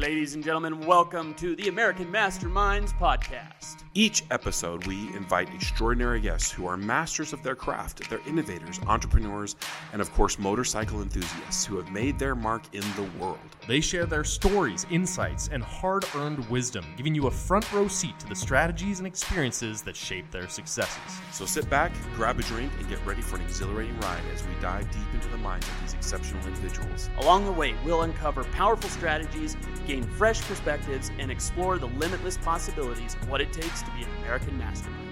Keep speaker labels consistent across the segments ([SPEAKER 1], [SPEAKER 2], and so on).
[SPEAKER 1] Ladies and gentlemen, welcome to the American Masterminds podcast.
[SPEAKER 2] Each episode, we invite extraordinary guests who are masters of their craft. They're innovators, entrepreneurs, and of course, motorcycle enthusiasts who have made their mark in the world.
[SPEAKER 3] They share their stories, insights, and hard earned wisdom, giving you a front row seat to the strategies and experiences that shape their successes.
[SPEAKER 2] So sit back, grab a drink, and get ready for an exhilarating ride as we dive deep into the minds of these exceptional individuals.
[SPEAKER 1] Along the way, we'll uncover powerful strategies, gain fresh perspectives, and explore the limitless possibilities of what it takes to be an American mastermind.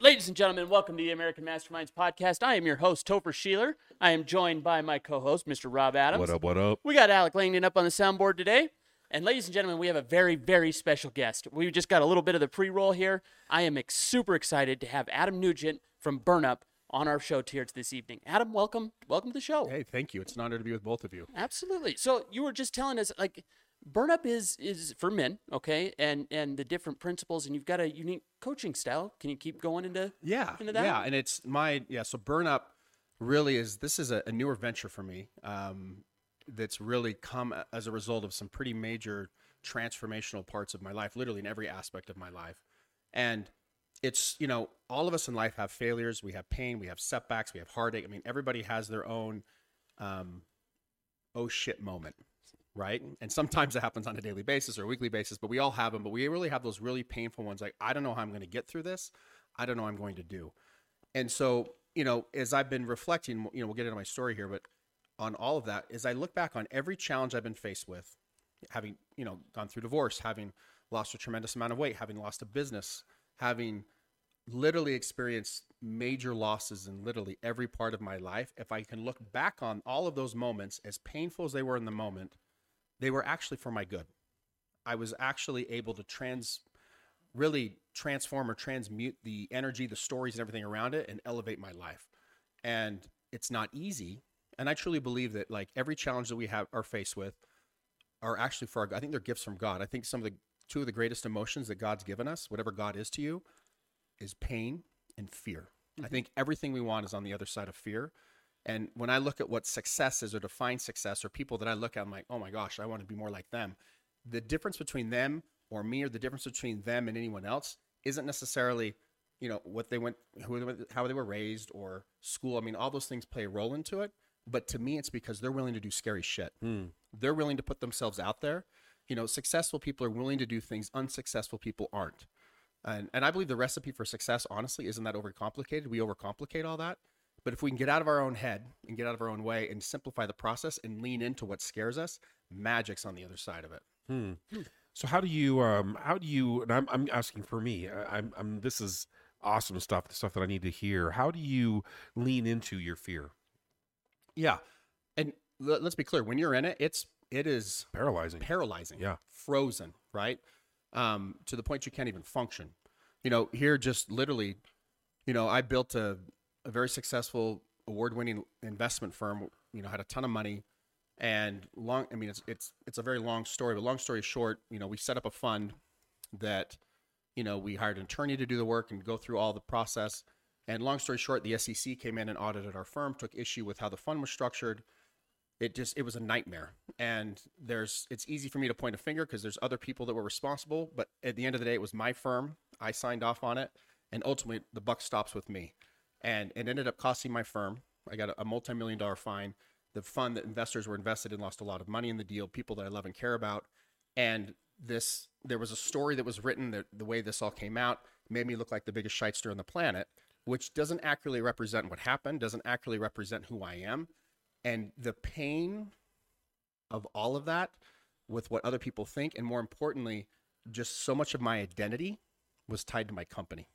[SPEAKER 1] Ladies and gentlemen, welcome to the American Masterminds podcast. I am your host, Topher Sheeler. I am joined by my co-host, Mr. Rob Adams.
[SPEAKER 3] What up, what up?
[SPEAKER 1] We got Alec Langdon up on the soundboard today. And ladies and gentlemen, we have a very, very special guest. We just got a little bit of the pre-roll here. I am ex- super excited to have Adam Nugent from Burn Up on our show here this evening. Adam, welcome, welcome to the show.
[SPEAKER 4] Hey, thank you. It's an honor to be with both of you.
[SPEAKER 1] Absolutely. So you were just telling us like Burn Up is is for men, okay, and and the different principles, and you've got a unique coaching style. Can you keep going into
[SPEAKER 4] Yeah,
[SPEAKER 1] into that?
[SPEAKER 4] yeah, and it's my yeah. So burn up really is this is a, a newer venture for me. Um, that's really come as a result of some pretty major transformational parts of my life, literally in every aspect of my life, and it's you know all of us in life have failures, we have pain, we have setbacks, we have heartache. I mean, everybody has their own um, oh shit moment, right? And sometimes it happens on a daily basis or a weekly basis, but we all have them. But we really have those really painful ones like, I don't know how I'm going to get through this. I don't know I'm going to do. And so, you know, as I've been reflecting, you know, we'll get into my story here, but on all of that is I look back on every challenge I've been faced with, having, you know, gone through divorce, having lost a tremendous amount of weight, having lost a business, having literally experienced major losses in literally every part of my life, if I can look back on all of those moments, as painful as they were in the moment, they were actually for my good. I was actually able to trans, really transform or transmute the energy, the stories, and everything around it, and elevate my life. And it's not easy. And I truly believe that like every challenge that we have are faced with are actually for our. I think they're gifts from God. I think some of the two of the greatest emotions that God's given us, whatever God is to you, is pain and fear. I mm-hmm. think everything we want is on the other side of fear. And when I look at what success is or define success or people that I look at, I'm like, oh my gosh, I want to be more like them. The difference between them or me or the difference between them and anyone else isn't necessarily, you know, what they went, who they went, how they were raised or school. I mean, all those things play a role into it. But to me, it's because they're willing to do scary shit. They're willing to put themselves out there. You know, successful people are willing to do things unsuccessful people aren't. And, and I believe the recipe for success, honestly, isn't that overcomplicated. We overcomplicate all that. But if we can get out of our own head and get out of our own way and simplify the process and lean into what scares us, magic's on the other side of it.
[SPEAKER 2] So how do you um how do you and I'm I'm asking for me. I, I'm I'm this is awesome stuff, the stuff that I need to hear. How do you lean into your fear?
[SPEAKER 4] Yeah. And let- let's be clear when you're in it, it's, it is
[SPEAKER 2] Paralyzing.
[SPEAKER 4] paralyzing.
[SPEAKER 2] Yeah.
[SPEAKER 4] Frozen, right? Um, to the point you can't even function. You know, here just literally, you know, I built a, a very successful award winning investment firm, you know, had a ton of money and long I mean it's it's it's a very long story, but long story short, you know, we set up a fund that, you know, we hired an attorney to do the work and go through all the process. And long story short, the SEC came in and audited our firm, took issue with how the fund was structured. It just it was a nightmare. And there's it's easy for me to point a finger because there's other people that were responsible but at the end of the day it was my firm. I signed off on it and ultimately the buck stops with me. And it ended up costing my firm i got a, a multi-million dollar fine. The fund that investors were invested in lost a lot of money in the deal people that i love and care about. And this there was a story that was written that the way this all came out made me look like the biggest shyster on the planet which doesn't accurately represent what happened doesn't accurately represent who i am. And the pain of all of that with what other people think and more importantly just so much of my identity was tied to my company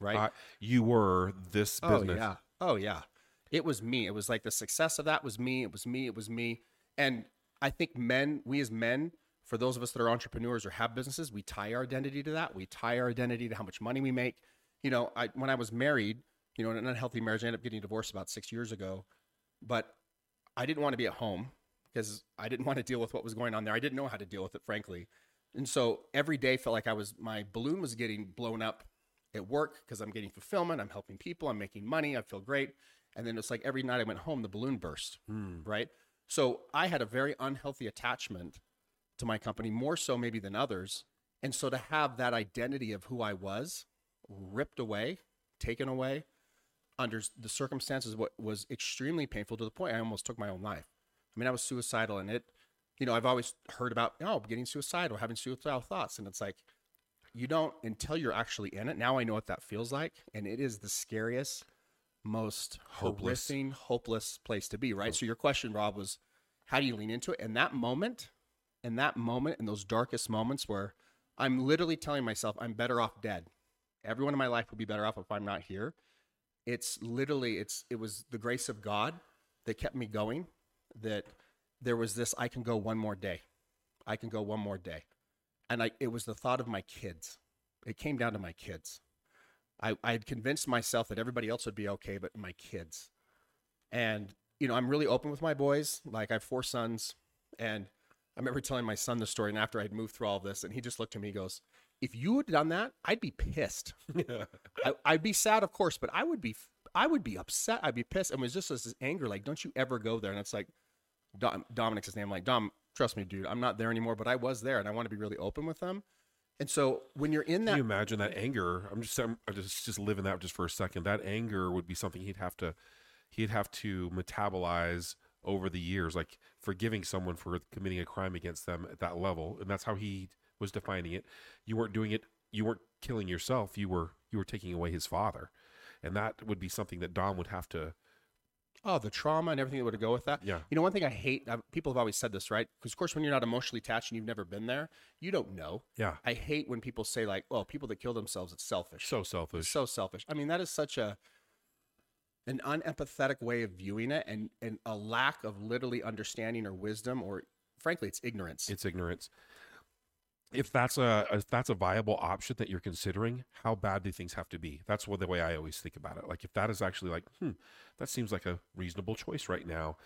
[SPEAKER 4] right?
[SPEAKER 2] Uh, you were this business.
[SPEAKER 4] oh yeah. Oh yeah. It was me. It was like the success of that was me. It was me. It was me. And i think men we as men for those of us that are entrepreneurs or have businesses we tie our identity to that. We tie our identity to how much money we make you know I, when i was married you know in an unhealthy marriage i ended up getting divorced about six years ago but I didn't want to be at home because I didn't want to deal with what was going on there. I didn't know how to deal with it, frankly. And so every day felt like I was my balloon was getting blown up at work because I'm getting fulfillment, I'm helping people, I'm making money, I feel great. And then it's like every night I went home, the balloon burst, hmm. right? So I had a very unhealthy attachment to my company, more so maybe than others. And so to have that identity of who I was ripped away, taken away under the circumstances, what was extremely painful to the point I almost took my own life. I mean, I was suicidal and it, you know, I've always heard about, oh, getting suicidal, having suicidal thoughts. And it's like, you don't until you're actually in it. Now I know what that feels like. And it is the scariest, most
[SPEAKER 2] Hopeless.
[SPEAKER 4] horrific, hopeless place to be, right? So your question, Rob, was how do you lean into it? And that moment, in that moment, in those darkest moments where I'm literally telling myself I'm better off dead. Everyone in my life would be better off if I'm not here. It's literally it's it was the grace of God that kept me going. That there was this I can go one more day. I can go one more day. And I it was the thought of my kids. It came down to my kids. I, I had convinced myself that everybody else would be okay, but my kids. And, you know, I'm really open with my boys. Like, I have four sons. And I remember telling my son the story. And after I'd moved through all of this, and he just looked at me he goes, If you had done that, I'd be pissed. I, I'd be sad, of course, but I would be, I would be upset. I'd be pissed. And it was just this anger, like, don't you ever go there. And it's like, Dom, Dominic's his name. like, Dom, trust me, dude, I'm not there anymore, but I was there and I want to be really open with them. And so when you're in
[SPEAKER 2] Can
[SPEAKER 4] that,
[SPEAKER 2] you imagine that anger? I'm just I'm, just just living that just for a second. That anger would be something he'd have to he'd have to metabolize over the years, like forgiving someone for committing a crime against them at that level, and that's how he was defining it. You weren't doing it. You weren't killing yourself. You were you were taking away his father, and that would be something that Dom would have to.
[SPEAKER 4] oh, the trauma and everything that would go with that.
[SPEAKER 2] Yeah.
[SPEAKER 4] You know, one thing I hate, uh, people have always said this, right? Because, of course, when you're not emotionally attached and you've never been there, you don't know.
[SPEAKER 2] Yeah.
[SPEAKER 4] I hate when people say, like, well, people that kill themselves, it's selfish.
[SPEAKER 2] So
[SPEAKER 4] It's
[SPEAKER 2] selfish.
[SPEAKER 4] so selfish. I mean, that is such a an unempathetic way of viewing it and, and a lack of literally understanding or wisdom or frankly it's ignorance.
[SPEAKER 2] It's ignorance. If that's a if that's a viable option that you're considering, how bad do things have to be? That's what the way I always think about it. Like if that is actually like, hmm, that seems like a reasonable choice right now.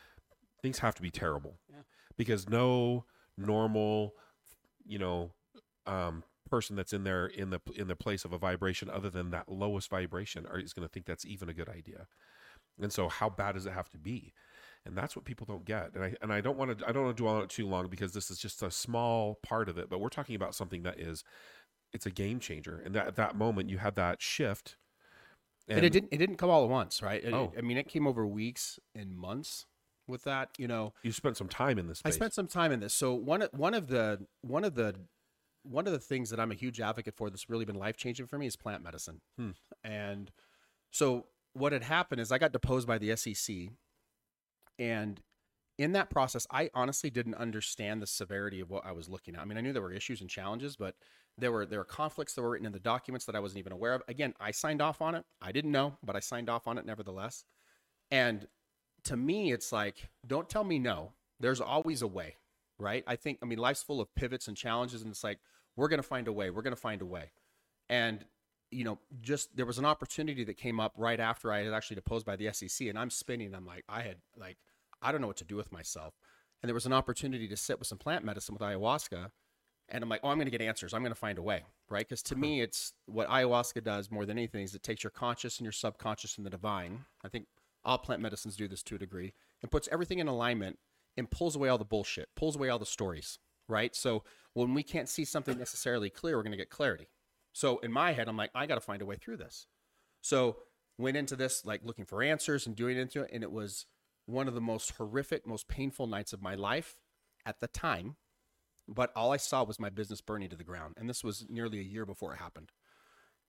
[SPEAKER 2] Things have to be terrible.
[SPEAKER 1] Yeah.
[SPEAKER 2] Because no normal, you know, um, person that's in there in the in the place of a vibration other than that lowest vibration are, is going to think that's even a good idea. And so, how bad does it have to be? And that's what people don't get. And I and I don't want to I don't want to dwell on it too long because this is just a small part of it. But we're talking about something that is, it's a game changer. And that at that moment, you had that shift.
[SPEAKER 4] and, it didn't it didn't come all at once, right? It-
[SPEAKER 2] Oh.
[SPEAKER 4] I mean, it came over weeks and months with that, you know.
[SPEAKER 2] You spent some time in this.
[SPEAKER 4] I spent some time in this. So one of- one of the one of the one of the things that I'm a huge advocate for that's really been life changing for me is plant medicine.
[SPEAKER 2] Hmm.
[SPEAKER 4] And so what had happened is I got deposed by the SEC, and in that process, I honestly didn't understand the severity of what I was looking at. I mean, I knew there were issues and challenges, but there were there were conflicts that were written in the documents that I wasn't even aware of. Again, I signed off on it. I didn't know, but I signed off on it nevertheless. And to me, it's like, don't tell me no. There's always a way, right? I think, I mean, life's full of pivots and challenges, and it's like, we're going to find a way. We're going to find a way. And, you know, just there was an opportunity that came up right after I had actually deposed by the SEC, and I'm spinning. I'm like, I had, like, I don't know what to do with myself. And there was an opportunity to sit with some plant medicine with ayahuasca. And I'm like, oh, I'm going to get answers. I'm going to find a way, right? Because to me, uh-huh. it's what ayahuasca does more than anything is it takes your conscious and your subconscious and the divine. I think all plant medicines do this to a degree and puts everything in alignment and pulls away all the bullshit, pulls away all the stories, right? So when we can't see something necessarily clear, we're going to get clarity. So in my head, I'm like, I got to find a way through this. So went into this like looking for answers and doing into it, and it was one of the most horrific, most painful nights of my life at the time. But all I saw was my business burning to the ground, and this was nearly a year before it happened.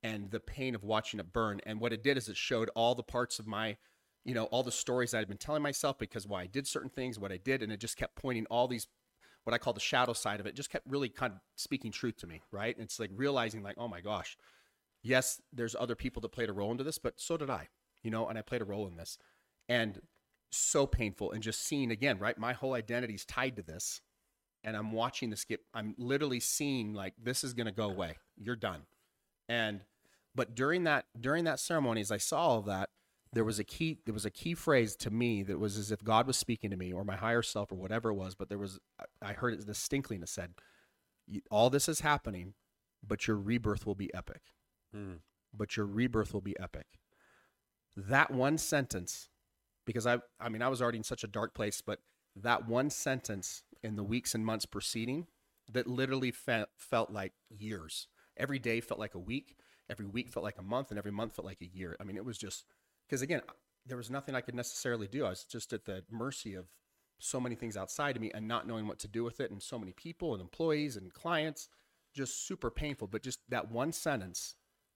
[SPEAKER 4] And the pain of watching it burn, and what it did is it showed all the parts of my, you know, all the stories I'd been telling myself because why I did certain things, what I did, and it just kept pointing all these what I call the shadow side of it just kept really kind of speaking truth to me, right? And it's like realizing like, oh my gosh, yes, there's other people that played a role into this, but so did I, you know, and I played a role in this. And so painful and just seeing again, right? My whole identity is tied to this. And I'm watching this get I'm literally seeing like this is gonna go away. You're done. And but during that during that ceremony, as I saw all of that, there was a key there was a key phrase to me that was as if God was speaking to me or my higher self or whatever it was, but there was I heard it distinctly and it said, All this is happening, but your rebirth will be epic.
[SPEAKER 2] Hmm.
[SPEAKER 4] But your rebirth will be epic. That one sentence, because I, I mean, I was already in such a dark place, but that one sentence in the weeks and months preceding, that literally fe- felt like years. Every day felt like a week. Every week felt like a month, and every month felt like a year. I mean, it was just because again, there was nothing I could necessarily do. I was just at the mercy of so many things outside of me and not knowing what to do with it, and so many people and employees and clients, just super painful. But just that one sentence,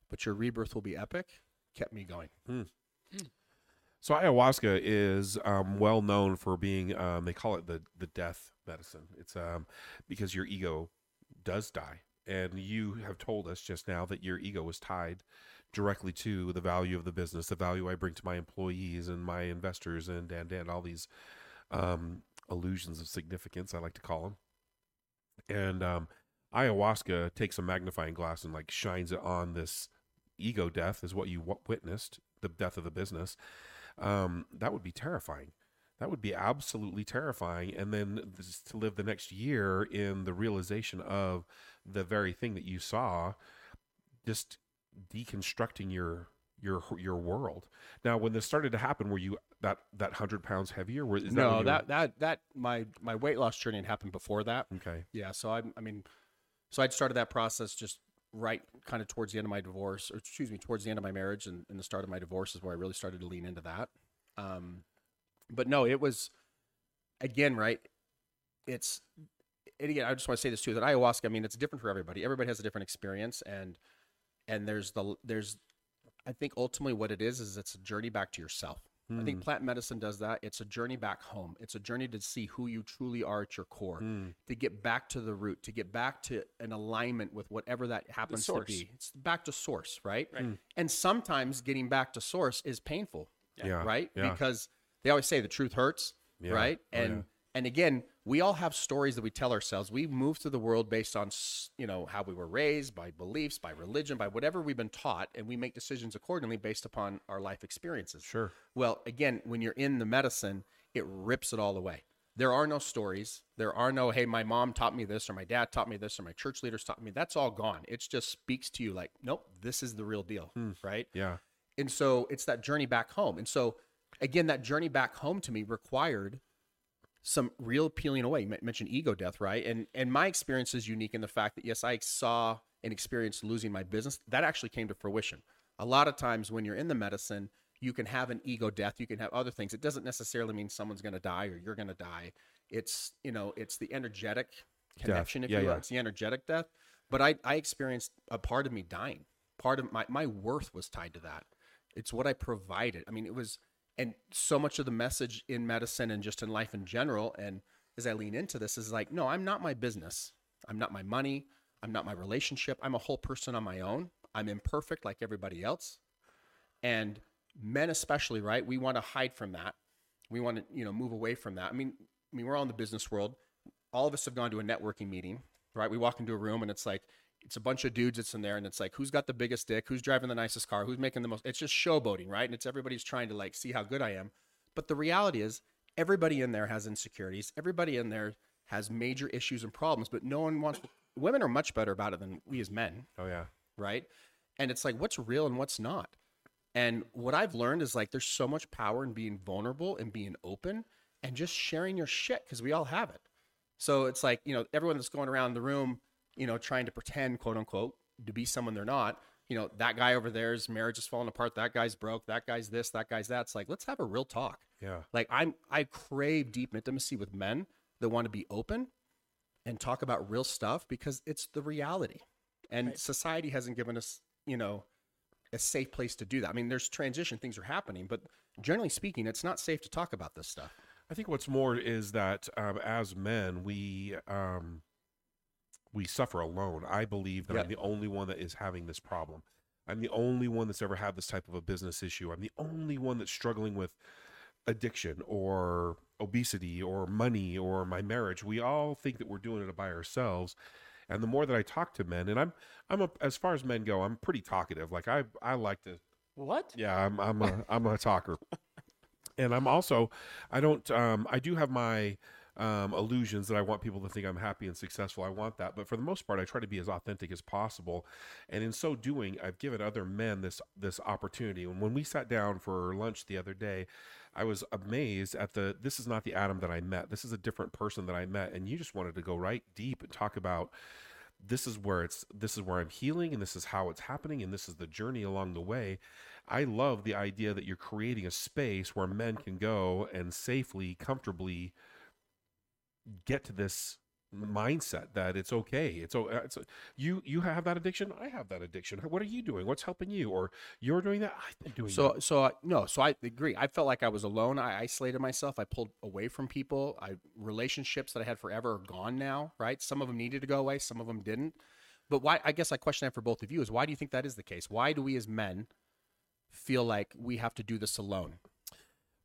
[SPEAKER 4] "But your rebirth will be epic," kept me going.
[SPEAKER 2] So ayahuasca is um, well known for being um, they call it the the death medicine. It's um, because your ego does die, and you have told us just now that your ego is tied directly to the value of the business, the value I bring to my employees and my investors, and and and all these um, illusions of significance I like to call them. And um, ayahuasca takes a magnifying glass and like shines it on this ego death, is what you w- witnessed, the death of the business um, that would be terrifying. That would be absolutely terrifying. And then to live the next year in the realization of the very thing that you saw, just deconstructing your your your world. Now, when this started to happen, were you that that hundred pounds heavier? Were, is that
[SPEAKER 4] no,
[SPEAKER 2] you
[SPEAKER 4] that that that my my weight loss journey had happened before that.
[SPEAKER 2] okay.
[SPEAKER 4] Yeah, so I, I mean, so I'd started that process just right kind of towards the end of my divorce, or excuse me, towards the end of my marriage and, and the start of my divorce is where I really started to lean into that. Um, but no, it was again right. It's and again, I just want to say this too that ayahuasca. I mean, it's different for everybody. Everybody has a different experience, and and there's the there's I think ultimately what it is is it's a journey back to yourself. I
[SPEAKER 2] Hmm.
[SPEAKER 4] think plant medicine does that. It's a journey back home. It's a journey to see who you truly are at your core,
[SPEAKER 2] Hmm.
[SPEAKER 4] to get back to the root, to get back to an alignment with whatever that happens to be. It's back to source, right?
[SPEAKER 1] Right.
[SPEAKER 4] And sometimes getting back to source is painful,
[SPEAKER 2] Yeah.
[SPEAKER 4] right?
[SPEAKER 2] Yeah.
[SPEAKER 4] Because they always say the truth hurts,
[SPEAKER 2] Yeah.
[SPEAKER 4] right?
[SPEAKER 2] Oh,
[SPEAKER 4] and
[SPEAKER 2] yeah.
[SPEAKER 4] and again, we all have stories that we tell ourselves. We move through the world based on you know how we were raised, by beliefs, by religion, by whatever we've been taught, and we make decisions accordingly based upon our life experiences.
[SPEAKER 2] Sure.
[SPEAKER 4] Well, again, when you're in the medicine, it rips it all away. There are no stories. There are no, hey, my mom taught me this, or my dad taught me this, or my church leaders taught me. That's all gone. It just speaks to you like, nope, this is the real deal, hmm. right?
[SPEAKER 2] Yeah.
[SPEAKER 4] And so it's that journey back home. And so, again, that journey back home to me required some real peeling away. You men- mentioned ego death, right? And and my experience is unique in the fact that yes, I saw and experienced losing my business. That actually came to fruition. A lot of times when you're in the medicine, you can have an ego death. You can have other things. It doesn't necessarily mean someone's going to die or you're going to die. It's you know, it's the energetic connection, if
[SPEAKER 2] Yeah,
[SPEAKER 4] you will.
[SPEAKER 2] yeah.
[SPEAKER 4] It's the energetic death. But I I experienced a part of me dying. Part of my my worth was tied to that. It's what I provided. I mean, it was, and so much of the message in medicine and just in life in general, and as I lean into this, is like, no, I'm not my business. I'm not my money. I'm not my relationship. I'm a whole person on my own. I'm imperfect like everybody else. And men, especially, right? We want to hide from that. We want to, you know, move away from that. I mean, I mean, we're all in the business world. All of us have gone to a networking meeting, right? We walk into a room and it's like, it's a bunch of dudes that's in there and it's like, who's got the biggest dick? Who's driving the nicest car? Who's making the most? It's just showboating, right? And it's everybody's trying to like see how good I am. But the reality is, everybody in there has insecurities. Everybody in there has major issues and problems, but no one wants, women are much better about it than we as men
[SPEAKER 2] Oh yeah.
[SPEAKER 4] right? And it's like what's real and what's not. And what I've learned is like there's so much power in being vulnerable and being open and just sharing your shit because we all have it. So it's like, you know, everyone that's going around the room, you know, trying to pretend, quote unquote, to be someone they're not. You know, that guy over there's marriage is falling apart. That guy's broke. That guy's this. That guy's that. It's like, let's have a real talk.
[SPEAKER 2] Yeah.
[SPEAKER 4] Like I'm, I crave deep intimacy with men that want to be open and talk about real stuff because it's the reality. And society hasn't given us, you know, a safe place to do that. I mean, there's transition, things are happening, but generally speaking, it's not safe to talk about this stuff.
[SPEAKER 2] I think what's more is that um, as men, we um, we suffer alone. I believe that
[SPEAKER 4] Yeah.
[SPEAKER 2] I'm the only one that is having this problem. I'm the only one that's ever had this type of a business issue. I'm the only one that's struggling with addiction or obesity or money or my marriage. We all think that we're doing it by ourselves. And the more that I talk to men, and I'm I'm a, as far as men go, I'm pretty talkative. Like I I like to
[SPEAKER 1] What?
[SPEAKER 2] yeah, I'm I'm a I'm a talker. and I'm also I don't um I do have my um, illusions that I want people to think I'm happy and successful. I want that, but for the most part, I try to be as authentic as possible. And in so doing, I've given other men this this opportunity. And when we sat down for lunch the other day, I was amazed at the. This is not the Adam that I met. This is a different person that I met, and you just wanted to go right deep and talk about this is where it's this is where I'm healing and this is how it's happening and this is the journey along the way. I love the idea that you're creating a space where men can go and safely, comfortably get to this mindset that it's okay. It's, o- uh, it's you you have that addiction. I have that addiction. What are you doing? What's helping you? Or you're doing that. I've been doing
[SPEAKER 4] So,
[SPEAKER 2] that.
[SPEAKER 4] so uh, no, so I agree. I felt like I was alone. I isolated myself. I pulled away from people. I relationships that I had forever are gone now. Right? Some of them needed to go away. Some of them didn't. But why? I guess I question that for both of you is why do you think that is the case? Why do we as men feel like we have to do this alone?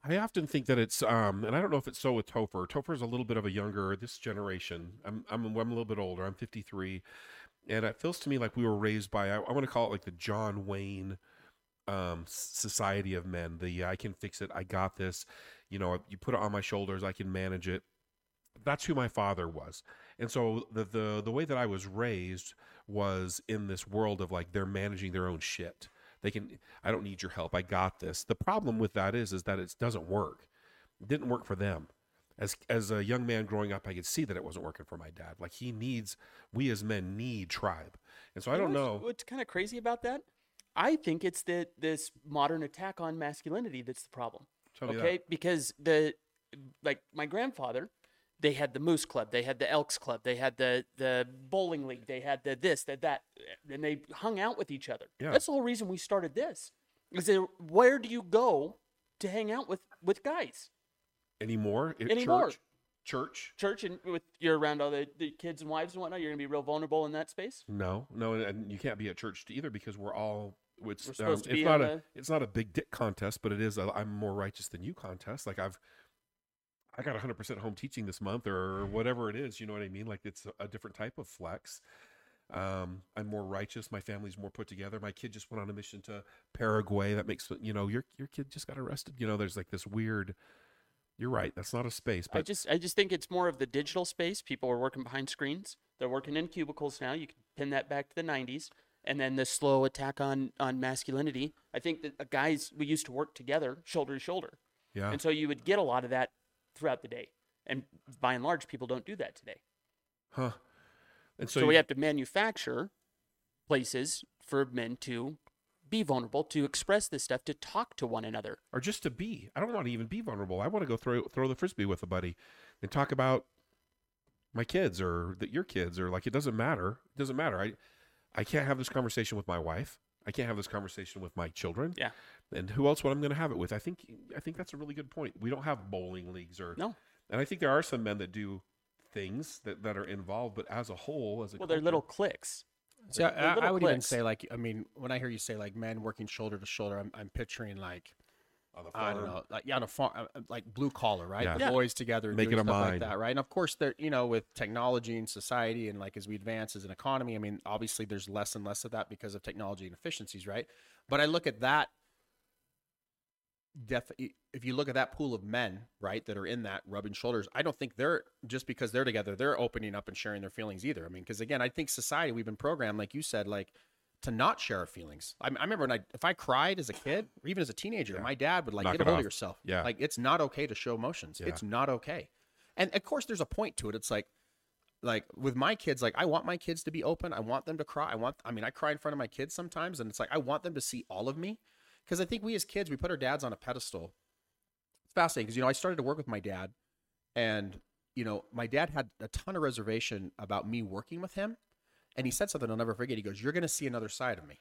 [SPEAKER 2] I often think that it's, um, and I don't know if it's so with Topher. Topher is a little bit of a younger, this generation. I'm, I'm, I'm a little bit older. I'm 53, and it feels to me like we were raised by. I, I want to call it like the John Wayne um, society of men. The I can fix it. I got this. You know, you put it on my shoulders. I can manage it. That's who my father was, and so the the the way that I was raised was in this world of like they're managing their own shit. They can. I don't need your help. I got this. The problem with that is, is that it doesn't work. It didn't work for them. As as a young man growing up, I could see that it wasn't working for my dad. Like he needs. We as men need tribe, and so I don't
[SPEAKER 1] what's-
[SPEAKER 2] know.
[SPEAKER 1] what's kind of crazy about that. I think it's the this modern attack on masculinity that's the problem.
[SPEAKER 2] Me that.
[SPEAKER 1] okay, because the like my grandfather, they had the Moose Club, they had the Elks Club, they had the the bowling league, they had the this, that that, and they hung out with each other.
[SPEAKER 2] Yeah.
[SPEAKER 1] That's the whole reason we started this. Is there, where do you go to hang out with with guys?
[SPEAKER 2] Anymore? At
[SPEAKER 1] Anymore.
[SPEAKER 2] Church? Church?
[SPEAKER 1] Church and with you're around all the, the kids and wives and whatnot, you're gonna be real vulnerable in that space.
[SPEAKER 2] No, no, and- you can't be at church either because we're all. It's,
[SPEAKER 1] We're
[SPEAKER 2] um, it's not
[SPEAKER 1] on
[SPEAKER 2] a it's not a big dick contest, but it is a I'm more righteous than you contest. Like I've I got 100% home teaching this month or whatever it is. You know what I mean? Like it's a, a different type of flex. Um, I'm more righteous. My family's more put together. My kid just went on a mission to Paraguay. That makes you know your your kid just got arrested. You know, there's like this weird. You're right. That's not a space, But...
[SPEAKER 1] I just I just think it's more of the digital space. People are working behind screens. They're working in cubicles now. You can pin that back to the '90s, and then the slow attack on on masculinity. I think that uh, guys we used to work together, shoulder to shoulder,
[SPEAKER 2] yeah.
[SPEAKER 1] and so you would get a lot of that throughout the day. And by and large, people don't do that today.
[SPEAKER 2] Huh. And
[SPEAKER 1] So,
[SPEAKER 2] so,
[SPEAKER 1] we have to manufacture places for men to be vulnerable, to express this stuff, to talk to one another.
[SPEAKER 2] or just to be. I don't want to even be vulnerable. I want to go throw throw the frisbee with a buddy and talk about my kids or that your kids or like it doesn't matter. It doesn't matter. I I can't have this conversation with my wife. I can't have this conversation with my children.
[SPEAKER 1] Yeah.
[SPEAKER 2] And who else would I'm going to have it with? I think I think that's a really good point. We don't have bowling leagues or
[SPEAKER 1] No.
[SPEAKER 2] And I think there are some men that do things that, that are involved, but as a whole, as a
[SPEAKER 1] Well, they're little cliques.
[SPEAKER 4] So
[SPEAKER 1] They're
[SPEAKER 4] I, I
[SPEAKER 1] little
[SPEAKER 4] would even say like I mean when I hear you say like men working shoulder to shoulder, I'm, I'm picturing like
[SPEAKER 2] on the
[SPEAKER 4] I don't know, like yeah, on a farm, uh, like blue collar, right?
[SPEAKER 2] Yeah.
[SPEAKER 4] The
[SPEAKER 1] Yeah.
[SPEAKER 4] boys together,
[SPEAKER 2] Make
[SPEAKER 4] doing
[SPEAKER 2] a
[SPEAKER 4] stuff
[SPEAKER 2] mine.
[SPEAKER 4] like that, right? And of course, there, you know, with technology and society, and like as we advance as an economy, I mean, obviously, there's less and less of that because of technology and efficiencies, right? But I look at that. Def- if you look at that pool of men, right, that are in that rubbing shoulders, I don't think they're just because they're together, they're opening up and sharing their feelings either. I mean, because again, I think society, we've been programmed, like you said, like to not share our feelings. I, I remember when I, if I cried as a kid or even as a teenager, my dad would like
[SPEAKER 2] Knock
[SPEAKER 4] get a hold
[SPEAKER 2] off.
[SPEAKER 4] of yourself.
[SPEAKER 2] Yeah.
[SPEAKER 4] like it's not okay to show emotions.
[SPEAKER 2] Yeah.
[SPEAKER 4] It's not okay. And of course, there's a point to it. It's like, like with my kids, like I want my kids to be open. I want them to cry. I want. I mean, I cry in front of my kids sometimes, and it's like I want them to see all of me because I think we as kids we put our dads on a pedestal. It's fascinating because you know I started to work with my dad, and you know my dad had a ton of reservation about me working with him, and he said something I'll never forget. He goes, "You're going to see another side of me,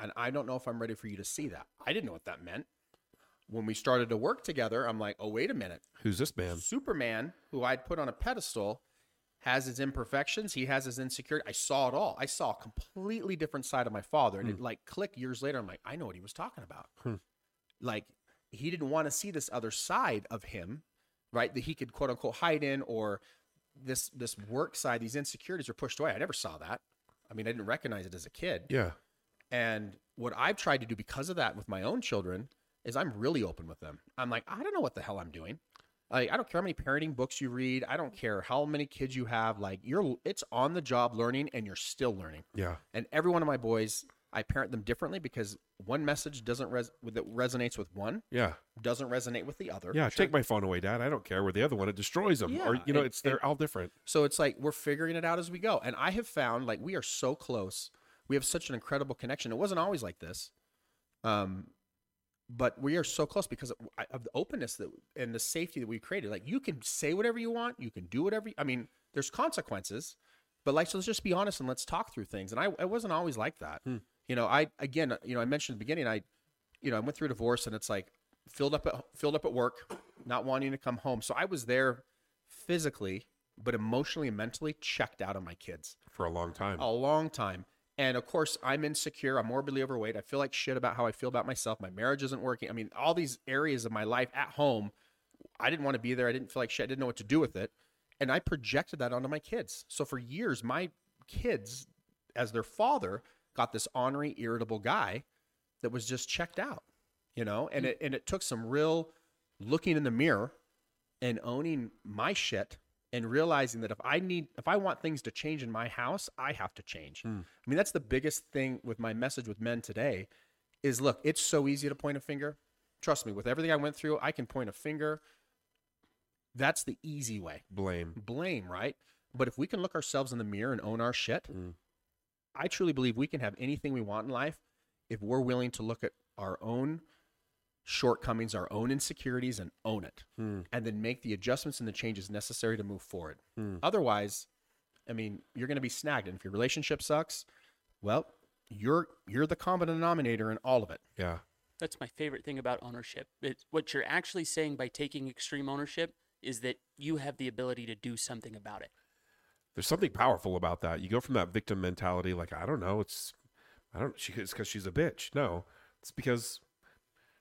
[SPEAKER 4] and I don't know if I'm ready for you to see that." I didn't know what that meant. When we started to work together, I'm like, "Oh, wait a minute."
[SPEAKER 2] Who's this man?
[SPEAKER 4] Superman, who I'd put on a pedestal, has his imperfections. He has his insecurity. I saw it all. I saw a completely different side of my father. And it like clicked years later. I'm like, I know what he was talking about.
[SPEAKER 2] Hmm.
[SPEAKER 4] Like he didn't want to see this other side of him, right? That he could quote unquote hide in or this this work side, these insecurities are pushed away. I never saw that. I mean, I didn't recognize it as a kid.
[SPEAKER 2] Yeah.
[SPEAKER 4] And what I've tried to do because of that with my own children is I'm really open with them. I'm like, I don't know what the hell I'm doing. Like I don't care how many parenting books you read. I don't care how many kids you have. Like you're, it's on the job learning, and you're still learning.
[SPEAKER 2] Yeah.
[SPEAKER 4] And every one of my boys, I parent them differently because one message doesn't res- that resonates with one
[SPEAKER 2] Yeah.
[SPEAKER 4] doesn't resonate with the other.
[SPEAKER 2] Yeah. Take my phone away, Dad. I don't care. Where the other one, it destroys them.
[SPEAKER 4] Yeah, or
[SPEAKER 2] you know,
[SPEAKER 4] and-
[SPEAKER 2] it's they're all different.
[SPEAKER 4] So it's like we're figuring it out as we go. And I have found like we are so close. We have such an incredible connection. It wasn't always like this. Um, but we are so close because of, of the openness that and the safety that we created. Like you can say whatever you want, you can do whatever. You, I mean, there's consequences, but like so let's just be honest and let's talk through things. And I, I wasn't always like that. Hmm. You know, I again, you know, I mentioned at the beginning, I, you know, I went through a divorce and it's like filled up at filled up at work, not wanting to come home. So I was there physically, but emotionally and mentally checked out on my kids
[SPEAKER 2] for a long time.
[SPEAKER 4] a long time. And of course, I'm insecure. I'm morbidly overweight. I feel like shit about how I feel about myself. My marriage isn't working. I mean, all these areas of my life at home, I didn't want to be there. I didn't feel like shit. I didn't know what to do with it. And I projected that onto my kids. So for years, my kids, as their father, got this ornery, irritable guy that was just checked out, you know? And mm. it, and it took some real looking in the mirror and owning my shit and realizing that if I need, if I want things to change in my house, I have to change. Hmm. I mean, that's the biggest thing with my message with men today is look, it's so easy to point a finger. Trust me, with everything I went through, I can point a finger. That's the easy way.
[SPEAKER 2] Blame.
[SPEAKER 4] Blame, right? But if we can look ourselves in the mirror and own our shit, hmm. I truly believe we can have anything we want in life if we're willing to look at our own shortcomings, our own insecurities, and own it, hmm. and then make the adjustments and the changes necessary to move forward. Hmm. Otherwise, I mean, you're going to be snagged, and if your relationship sucks, well, you're you're the common denominator in all of it.
[SPEAKER 2] Yeah.
[SPEAKER 1] That's my favorite thing about ownership. It's what you're actually saying by taking extreme ownership is that you have the ability to do something about it.
[SPEAKER 2] There's something powerful about that. You go from that victim mentality, like I don't know, it's I don't. She, it's because she's a bitch. No, it's because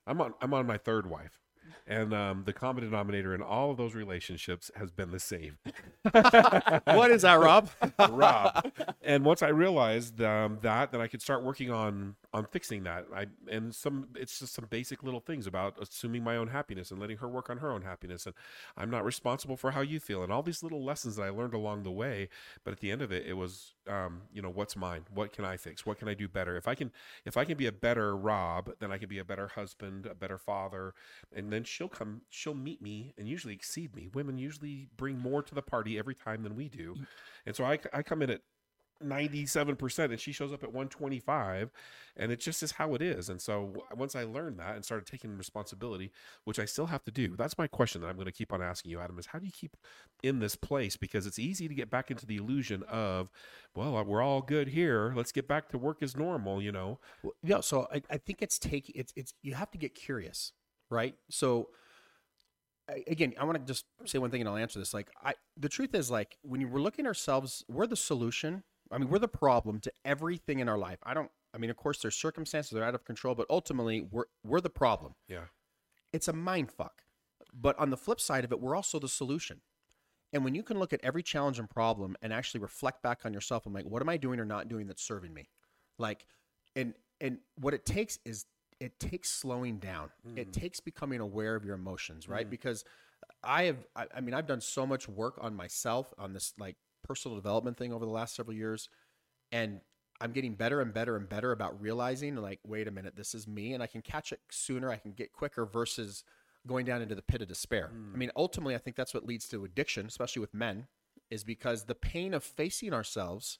[SPEAKER 2] I'm on. I'm on my third wife, and um, the common denominator in all of those relationships has been the same.
[SPEAKER 4] what is that, Rob?
[SPEAKER 2] Rob. And once I realized um, that, then I could start working on on fixing that. I and some it's just some basic little things about assuming my own happiness and letting her work on her own happiness. And I'm not responsible for how you feel, and all these little lessons that I learned along the way. But at the end of it, it was um, you know what's mine? What can I fix? What can I do better? If I can if I can be a better Rob, then I can be a better husband, a better father, and then she'll come. She'll meet me and usually exceed me. Women usually bring more to the party every time than we do, and so I I come in at 97% and she shows up at 125 and it just is how it is and so once i learned that and started taking responsibility which i still have to do that's my question that i'm going to keep on asking you adam is how do you keep in this place because it's easy to get back into the illusion of well uh, we're all good here let's get back to work as normal you know
[SPEAKER 4] Well, yeah, so I, I think it's taking it's it's you have to get curious, right? So again, I want to just say one thing and I'll answer this. Like I the truth is like when we're looking ourselves, we're the solution. I mean, we're the problem to everything in our life. I don't I mean, of course there's circumstances that are out of control, but ultimately we're we're the problem.
[SPEAKER 2] yeah
[SPEAKER 4] It's a mind fuck. But on the flip side of it, we're also the solution. And when you can look at every challenge and problem and actually reflect back on yourself and like, what am I doing or not doing that's serving me? Like, and and what it takes is it takes slowing down. It mm. takes becoming aware of your emotions, right? Mm. Because I have, I, I mean, I've done so much work on myself on this like personal development thing over the last several years, and I'm getting better and better and better about realizing like, wait a minute, this is me, and I can catch it sooner. I can get quicker versus going down into the pit of despair. I hmm. mean, ultimately, I think that's what leads to addiction, especially with men, is because the pain of facing ourselves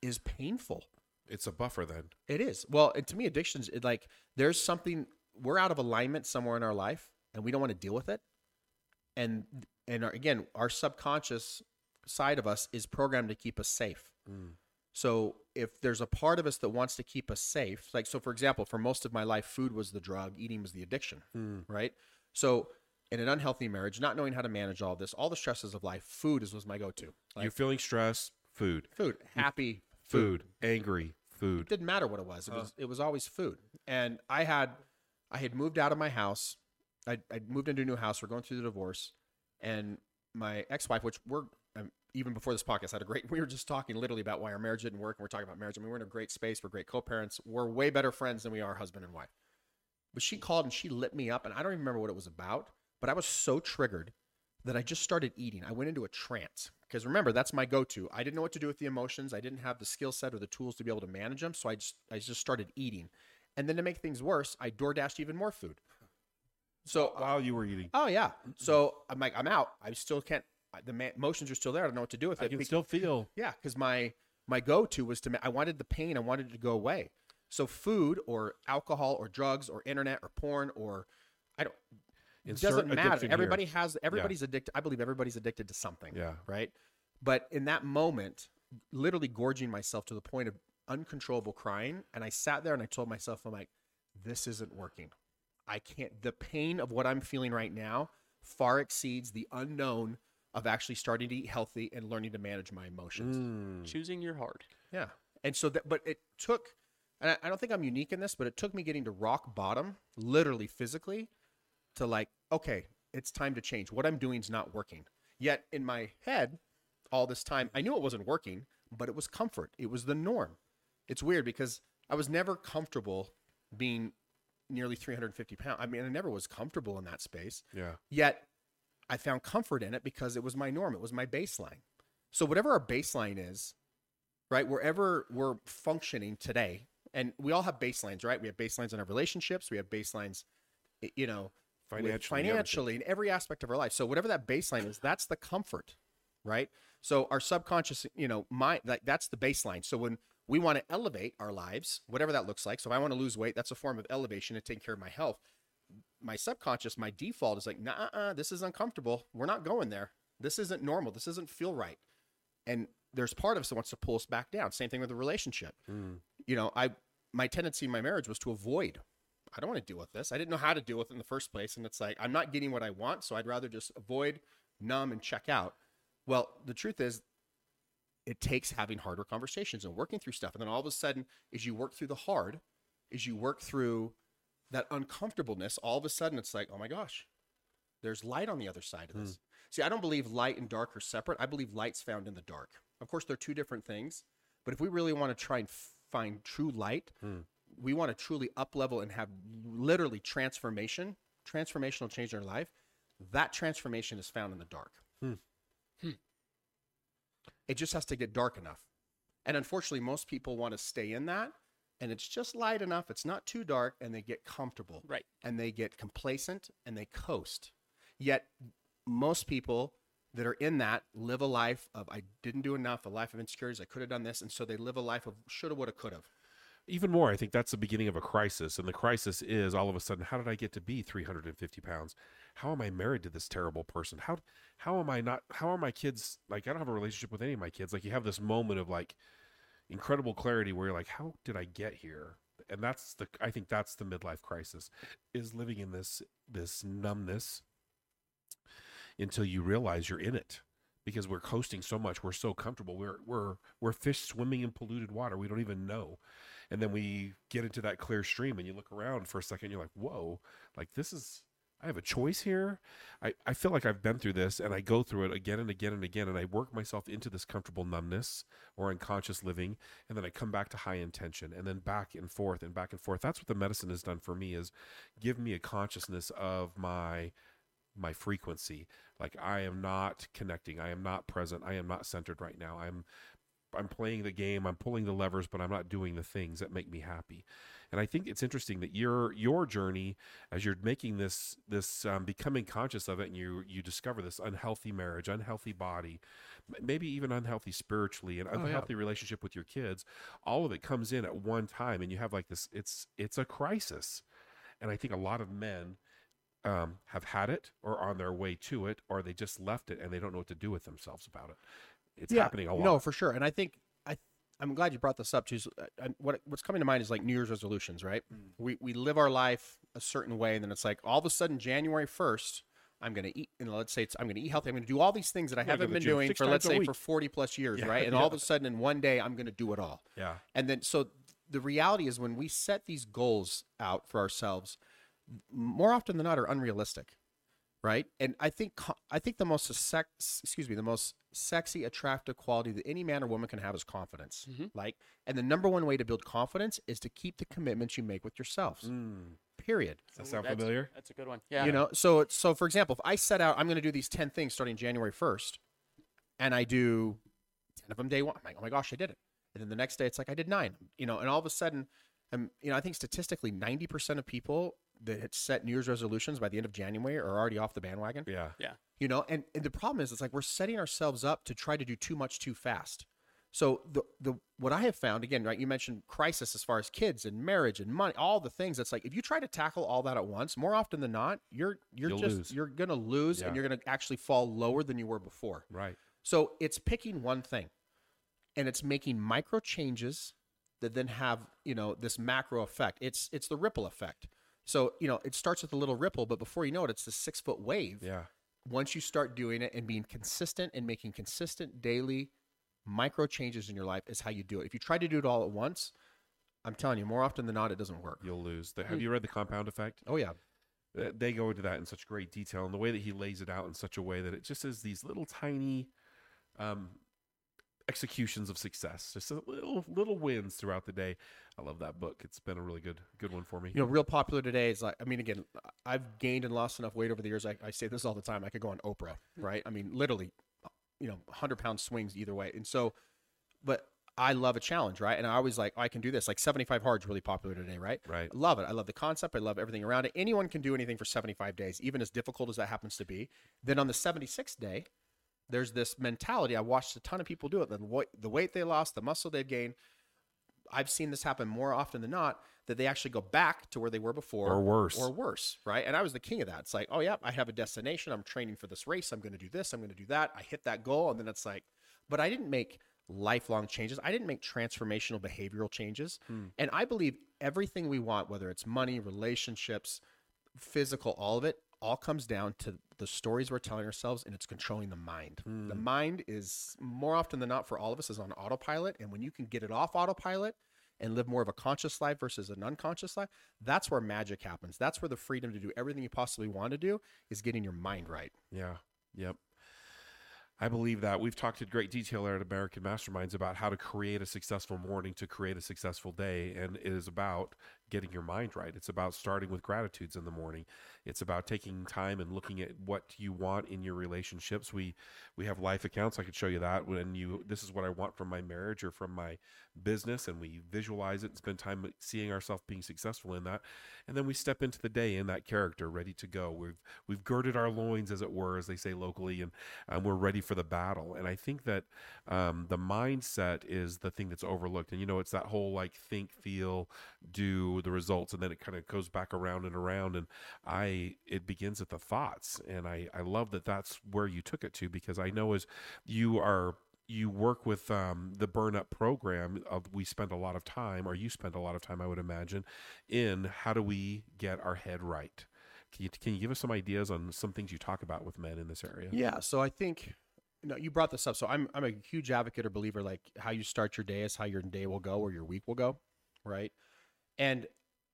[SPEAKER 4] is painful.
[SPEAKER 2] it's a buffer then
[SPEAKER 4] It is. Well, and to me, addictions, it, like there's something we're out of alignment somewhere in our life, and we don't want to deal with it. And and our, again, our subconscious side of us is programmed to keep us safe. Mm. So if there's a part of us that wants to keep us safe, like so, for example, for most of my life, food was the drug, eating was the addiction, mm. right? So in an unhealthy marriage, not knowing how to manage all this, all the stresses of life, food is was my go-to. Like
[SPEAKER 2] you're feeling stress food
[SPEAKER 4] food, happy
[SPEAKER 2] food angry food
[SPEAKER 4] it didn't matter what it was. It was it was always food. And I had I had moved out of my house. I I moved into a new house. We're going through the divorce, and my ex wife, which we're even before this podcast, had a great. We were just talking literally about why our marriage didn't work, and we're talking about marriage. I mean, we're in a great space. We're great co-parents. We're way better friends than we are husband and wife. But she called and she lit me up, and I don't even remember what it was about. but I was so triggered that I just started eating. I went into a trance because remember that's my go-to. I didn't know what to do with the emotions. I didn't have the skill set or the tools to be able to manage them, so I just I just started eating. And then to make things worse, I door dashed even more food. So
[SPEAKER 2] While you were eating,
[SPEAKER 4] oh yeah, so I'm like I'm out. I still can't. The ma- emotions are still there. I don't know what to do with
[SPEAKER 2] I
[SPEAKER 4] it.
[SPEAKER 2] can
[SPEAKER 4] Be-
[SPEAKER 2] still feel.
[SPEAKER 4] yeah, because my my go to was to ma- I wanted the pain. I wanted it to go away. So food or alcohol or drugs or internet or porn or I don't. It doesn't matter.
[SPEAKER 2] addiction here.
[SPEAKER 4] Everybody has. Everybody's addicted. I believe everybody's addicted to something.
[SPEAKER 2] Yeah.
[SPEAKER 4] Right. But in that moment, literally gorging myself to the point of uncontrollable crying, and I sat there and I told myself, I'm like, this isn't working. I can't. The pain of what I'm feeling right now far exceeds the unknown of actually starting to eat healthy and learning to manage my emotions.
[SPEAKER 2] Mm.
[SPEAKER 1] Choosing your heart.
[SPEAKER 4] Yeah. And so that, but it took, and I, I don't think I'm unique in this, but it took me getting to rock bottom, literally physically, to like, okay, it's time to change. What I'm doing is not working. Yet in my head, all this time, I knew it wasn't working, but it was comfort. It was the norm. It's weird because I was never comfortable being nearly 350 pounds. I mean, I never was comfortable in that space.
[SPEAKER 2] Yeah.
[SPEAKER 4] Yet I found comfort in it because it was my norm. It was my baseline. So whatever our baseline is, right? Wherever we're functioning today, and we all have baselines, right? We have baselines in our relationships. We have baselines, you know,
[SPEAKER 2] Financially,
[SPEAKER 4] financially, in every aspect of our life. So whatever that baseline is, that's the comfort, right? So our subconscious, you know, mind, like that's the baseline. So when we want to elevate our lives, whatever that looks like. So if I want to lose weight, that's a form of elevation and taking care of my health my subconscious, my default is like, nah, uh, this is uncomfortable. We're not going there. This isn't normal. This doesn't feel right. And there's part of us that wants to pull us back down. Same thing with a relationship.
[SPEAKER 2] Mm.
[SPEAKER 4] You know, I my tendency in my marriage was to avoid. I don't want to deal with this. I didn't know how to deal with it in the first place. And it's like, I'm not getting what I want. So I'd rather just avoid, numb, and check out. Well, the truth is, it takes having harder conversations and working through stuff. And then all of a sudden, as you work through the hard, as you work through that uncomfortableness, all of a sudden it's like, oh my gosh, there's light on the other side of this. Hmm. See, I don't believe light and dark are separate. I believe light's found in the dark. Of course, they're two different things. But if we really want to try and find true light, hmm. we want to truly up level and have literally transformation, transformational change in our life. That transformation is found in the dark. Hmm. It just has to get dark enough. And unfortunately, most people want to stay in that. And it's just light enough. It's not too dark. And they get comfortable.
[SPEAKER 1] Right.
[SPEAKER 4] And they get complacent and they coast. Yet, most people that are in that live a life of, I didn't do enough, a life of insecurities. I could have done this. And so they live a life of shoulda, woulda, coulda.
[SPEAKER 2] Even more, I think that's the beginning of a crisis. And the crisis is all of a sudden, how did I get to be 350 pounds? How am I married to this terrible person? How how am I not? How are my kids? Like, I don't have a relationship with any of my kids. Like, you have this moment of like incredible clarity where you're like, how did I get here? And that's the I think that's the midlife crisis is living in this this numbness until you realize you're in it because we're coasting so much we're so comfortable we're we're we're fish swimming in polluted water we don't even know and then we get into that clear stream and you look around for a second you're like whoa like this is i have a choice here. I i feel like i've been through this and i go through it again and again and again and i work myself into this comfortable numbness or unconscious living and then i come back to high intention and then back and forth and back and forth. That's what the medicine has done for me is give me a consciousness of my my frequency. Like i am not connecting. I am not present. I am not centered right now. I'm i'm playing the game. I'm pulling the levers but i'm not doing the things that make me happy and i think it's interesting that your your journey as you're making this this um, becoming conscious of it and you you discover this unhealthy marriage unhealthy body maybe even unhealthy spiritually and
[SPEAKER 4] Oh, yeah.
[SPEAKER 2] unhealthy relationship with your kids all of it comes in at one time and you have like this it's it's a crisis and i think a lot of men um, have had it or on their way to it, or they just left it and they don't know what to do with themselves about it. It's happening a lot.
[SPEAKER 4] No, for sure. And I think I'm glad you brought this up too. So, uh, what what's coming to mind is like New Year's resolutions, right?
[SPEAKER 2] Mm.
[SPEAKER 4] We we live our life a certain way, and then it's like all of a sudden January first. I'm gonna eat, and let's say it's I'm gonna eat healthy. I'm gonna do all these things that I haven't been doing for let's say
[SPEAKER 2] week.
[SPEAKER 4] for 40 plus years,
[SPEAKER 2] Yeah,
[SPEAKER 4] right? And
[SPEAKER 2] yeah.
[SPEAKER 4] all of a sudden in one day I'm gonna do it all.
[SPEAKER 2] yeah,
[SPEAKER 4] And then so the reality is when we set these goals out for ourselves, more often than not are unrealistic, right? And I think I think the most excuse me, the most sexy, attractive quality that any man or woman can have is confidence. Like, and the number one way to build confidence is to keep the commitments you make with yourselves.
[SPEAKER 2] Mm.
[SPEAKER 4] period.
[SPEAKER 2] Does that sound
[SPEAKER 1] That's-
[SPEAKER 2] familiar?
[SPEAKER 1] That's a good one. Yeah.
[SPEAKER 4] You know, so so for example, if I set out, I'm going to do these ten things starting January first, and I do ten of them day one. I'm like, oh my gosh, I did it. And then the next day, it's like I did nine. You know, and all of a sudden, I'm you know, I think statistically, ninety percent of people that had set New Year's resolutions by the end of January are already off the bandwagon.
[SPEAKER 2] Yeah. Yeah.
[SPEAKER 4] You know, and, and the problem is, it's like we're setting ourselves up to try to do too much too fast. So the the what I have found again, right? You mentioned crisis as far as kids and marriage and money, all the things. It's like if you try to tackle all that at once, more often than not, you're you're
[SPEAKER 2] You'll
[SPEAKER 4] just
[SPEAKER 2] lose.
[SPEAKER 4] you're gonna lose and you're gonna actually fall lower than you were before.
[SPEAKER 2] Right.
[SPEAKER 4] So it's picking one thing, and it's making micro changes that then have you know this macro effect. It's it's the ripple effect. So you know it starts with a little ripple, but before you know it, it's this six foot wave
[SPEAKER 2] Yeah.
[SPEAKER 4] Once you start doing it and being consistent and making consistent daily micro changes in your life is how you do it. If you try to do it all at once, I'm telling you, more often than not, it doesn't work.
[SPEAKER 2] You'll lose. The- Have you read the Compound Effect?
[SPEAKER 4] Oh yeah,
[SPEAKER 2] Uh, They go into that in such great detail, and the way that he lays it out in such a way that it just is these little tiny um, executions of success, just little little wins throughout the day. I love that book. It's been a really good good one for me.
[SPEAKER 4] you know, real popular today is like, I mean, again, I've gained and lost enough weight over the years. I, I say this all the time. I could go on Oprah, right? I mean, literally, you know, 100 pound swings either way. And so, but I love a challenge, right? And I always like, oh, I can do this. Like 75 hard is really popular today, right?
[SPEAKER 2] Right.
[SPEAKER 4] I love it. I love the concept. I love everything around it. Anyone can do anything for 75 days, even as difficult as that happens to be. Then on the 76th day, there's this mentality. I watched a ton of people do it. The, the weight they lost, the muscle they've gained. I've seen this happen more often than not that they actually go back to where they were before
[SPEAKER 2] Or worse.
[SPEAKER 4] or worse, right? And I was the king of that. It's like, oh yeah, I have a destination. I'm training for this race. I'm going to do this. I'm going to do that. I hit that goal, and then it's like, but I didn't make lifelong changes. I didn't make transformational behavioral changes. Hmm. And I believe everything we want, whether it's money, relationships, physical, all of it, all comes down to the stories we're telling ourselves, and it's controlling the mind. Hmm. The mind is more often than not for all of us is on autopilot, and when you can get it off autopilot and live more of a conscious life versus an unconscious life, that's where magic happens. That's where the freedom to do everything you possibly want to do is getting your mind right.
[SPEAKER 2] Yeah. Yep. I believe that we've talked in great detail at American Masterminds about how to create a successful morning to create a successful day. And it is about getting your mind right. It's about starting with gratitudes in the morning. It's about taking time and looking at what you want in your relationships. We we have life accounts. I could show you that when you this is what I want from my marriage or from my business and we visualize it and spend time seeing ourselves being successful in that. And then we step into the day in that character, ready to go. We've we've girded our loins, as it were, as they say locally, and um, we're ready for the battle. And I think that um, the mindset is the thing that's overlooked. And you know, it's that whole like think, feel, do the results, and then it kind of goes back around and around. And I it begins at the thoughts, and I I love that that's where you took it to because I know as you are you work with um, the burn up program of we spend a lot of time or you spend a lot of time i would imagine in how do we get our head right can you, can you give us some ideas on some things you talk about with men in this area
[SPEAKER 4] Yeah. So I think you you brought this up. So I'm I'm a huge advocate or believer like how you start your day is how your day will go or your week will go, right? And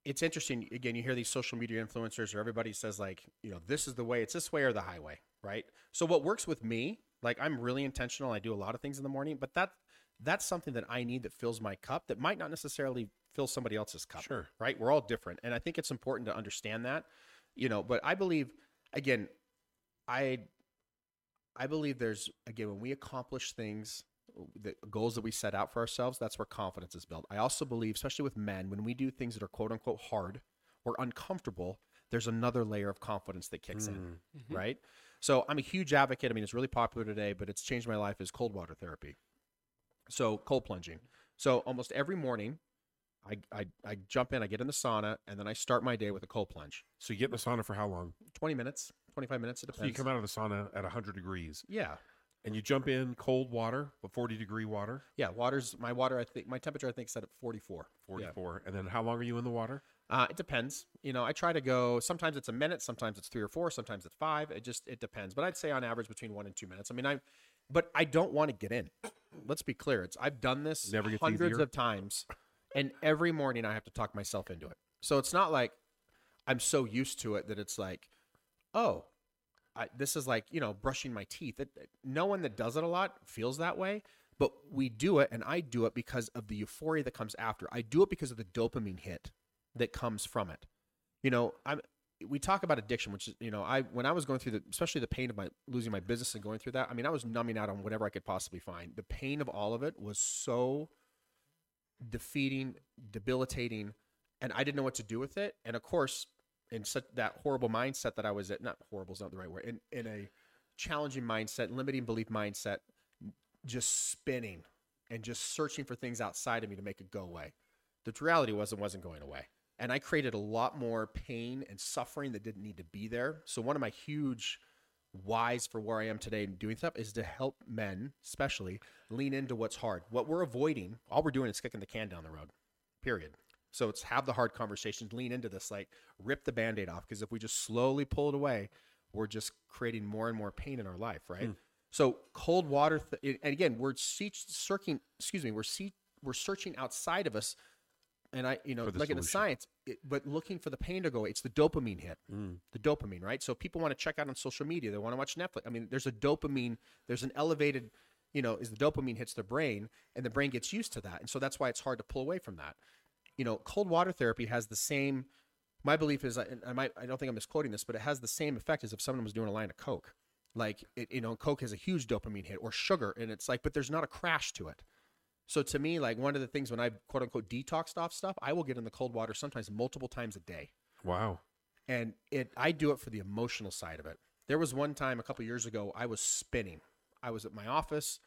[SPEAKER 4] it's interesting. Again, you hear these social media influencers or everybody says like you know this is the way. It's this way or the highway, right? So what works with me, like I'm really intentional. I do a lot of things in the morning, but that that's something that I need that fills my cup that might not necessarily fill somebody else's cup.
[SPEAKER 2] Sure.
[SPEAKER 4] Right? We're all different, and I think it's important to understand that. You know, but I believe again, I I believe there's again when we accomplish things, the goals that we set out for ourselves, that's where confidence is built. I also believe, especially with men, when we do things that are quote unquote hard or uncomfortable, there's another layer of confidence that kicks in, mm. mm-hmm. right? So I'm a huge advocate. I mean, it's really popular today, but it's changed my life is cold water therapy. So cold plunging. So almost every morning, I, I I jump in, I get in the sauna, and then I start my day with a cold plunge.
[SPEAKER 2] so you get in the sauna for how long
[SPEAKER 4] 20 minutes, 25 minutes, it
[SPEAKER 2] so
[SPEAKER 4] depends.
[SPEAKER 2] you come out of the sauna at 100 degrees
[SPEAKER 4] yeah.
[SPEAKER 2] And you jump in cold water but 40 degree water
[SPEAKER 4] Yeah, water's my water. I think my temperature. I think set at forty four.
[SPEAKER 2] 44 and then how long are you in the water
[SPEAKER 4] Uh, it depends. You know, I try to go. Sometimes it's a minute. Sometimes it's three or four. Sometimes it's five. It just it depends. But I'd say on average between one and two minutes. I mean, I, but I don't want to get in. Let's be clear. It's I've done this
[SPEAKER 2] Never gets
[SPEAKER 4] hundreds
[SPEAKER 2] easier?
[SPEAKER 4] of times, and every morning I have to talk myself into it. So it's not like I'm so used to it that it's like, oh, I, this is like you know brushing my teeth. It, no one that does it a lot feels that way, but we do it, and I do it because of the euphoria that comes after. I do it because of the dopamine hit that comes from it. you know, I'm we talk about addiction, which is, you know, I when I was going through the especially the pain of my losing my business and going through that, I mean, I was numbing out on whatever I could possibly find. The pain of all of it was so defeating, debilitating, and I didn't know what to do with it. And of course, in such that horrible mindset that I was at, not horrible is not the right word, in, in a challenging mindset, limiting belief mindset, just spinning and just searching for things outside of me to make it go away. The reality was it wasn't going away. And I created a lot more pain and suffering that didn't need to be there. So one of my huge whys for where I am today and doing stuff is to help men, especially, lean into what's hard. What we're avoiding, all we're doing is kicking the can down the road. Period. So it's have the hard conversations, lean into this, like rip the band-aid off. Because if we just slowly pull it away, we're just creating more and more pain in our life, right? So cold water, th- and again, we're see- searching. Excuse me, we're see- we're searching outside of us, and I, you know, like in the science, it, but looking for the pain to go. It's the dopamine hit, the dopamine, right? So people want to check out on social media. They want to watch Netflix. I mean, there's a dopamine. There's an elevated, you know, is the dopamine hits the brain, and the brain gets used to that, and so that's why it's hard to pull away from that. You know, cold water therapy has the same. My belief is, and I might, I don't think I'm misquoting this, but it has the same effect as if someone was doing a line of coke. Like, it, you know, coke has a huge dopamine hit, or sugar, and it's like, but there's not a crash to it. So to me, like one of the things when I quote unquote detoxed off stuff, I will get in the cold water sometimes multiple times a day
[SPEAKER 2] Wow.
[SPEAKER 4] and it I do it for the emotional side of it. There was one time a couple years ago I was spinning. I was at my office,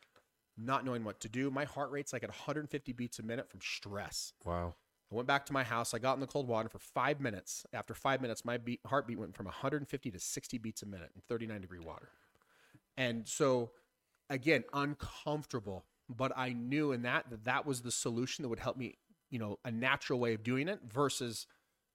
[SPEAKER 4] not knowing what to do. My heart rate's like at 150 beats a minute from stress.
[SPEAKER 2] Wow.
[SPEAKER 4] I went back to my house. I got in the cold water for five minutes. After five minutes, my beat, heartbeat went from 150 to 60 beats a minute in 39 degree water. And so, again, uncomfortable, but I knew in that that that was the solution that would help me, you know, a natural way of doing it versus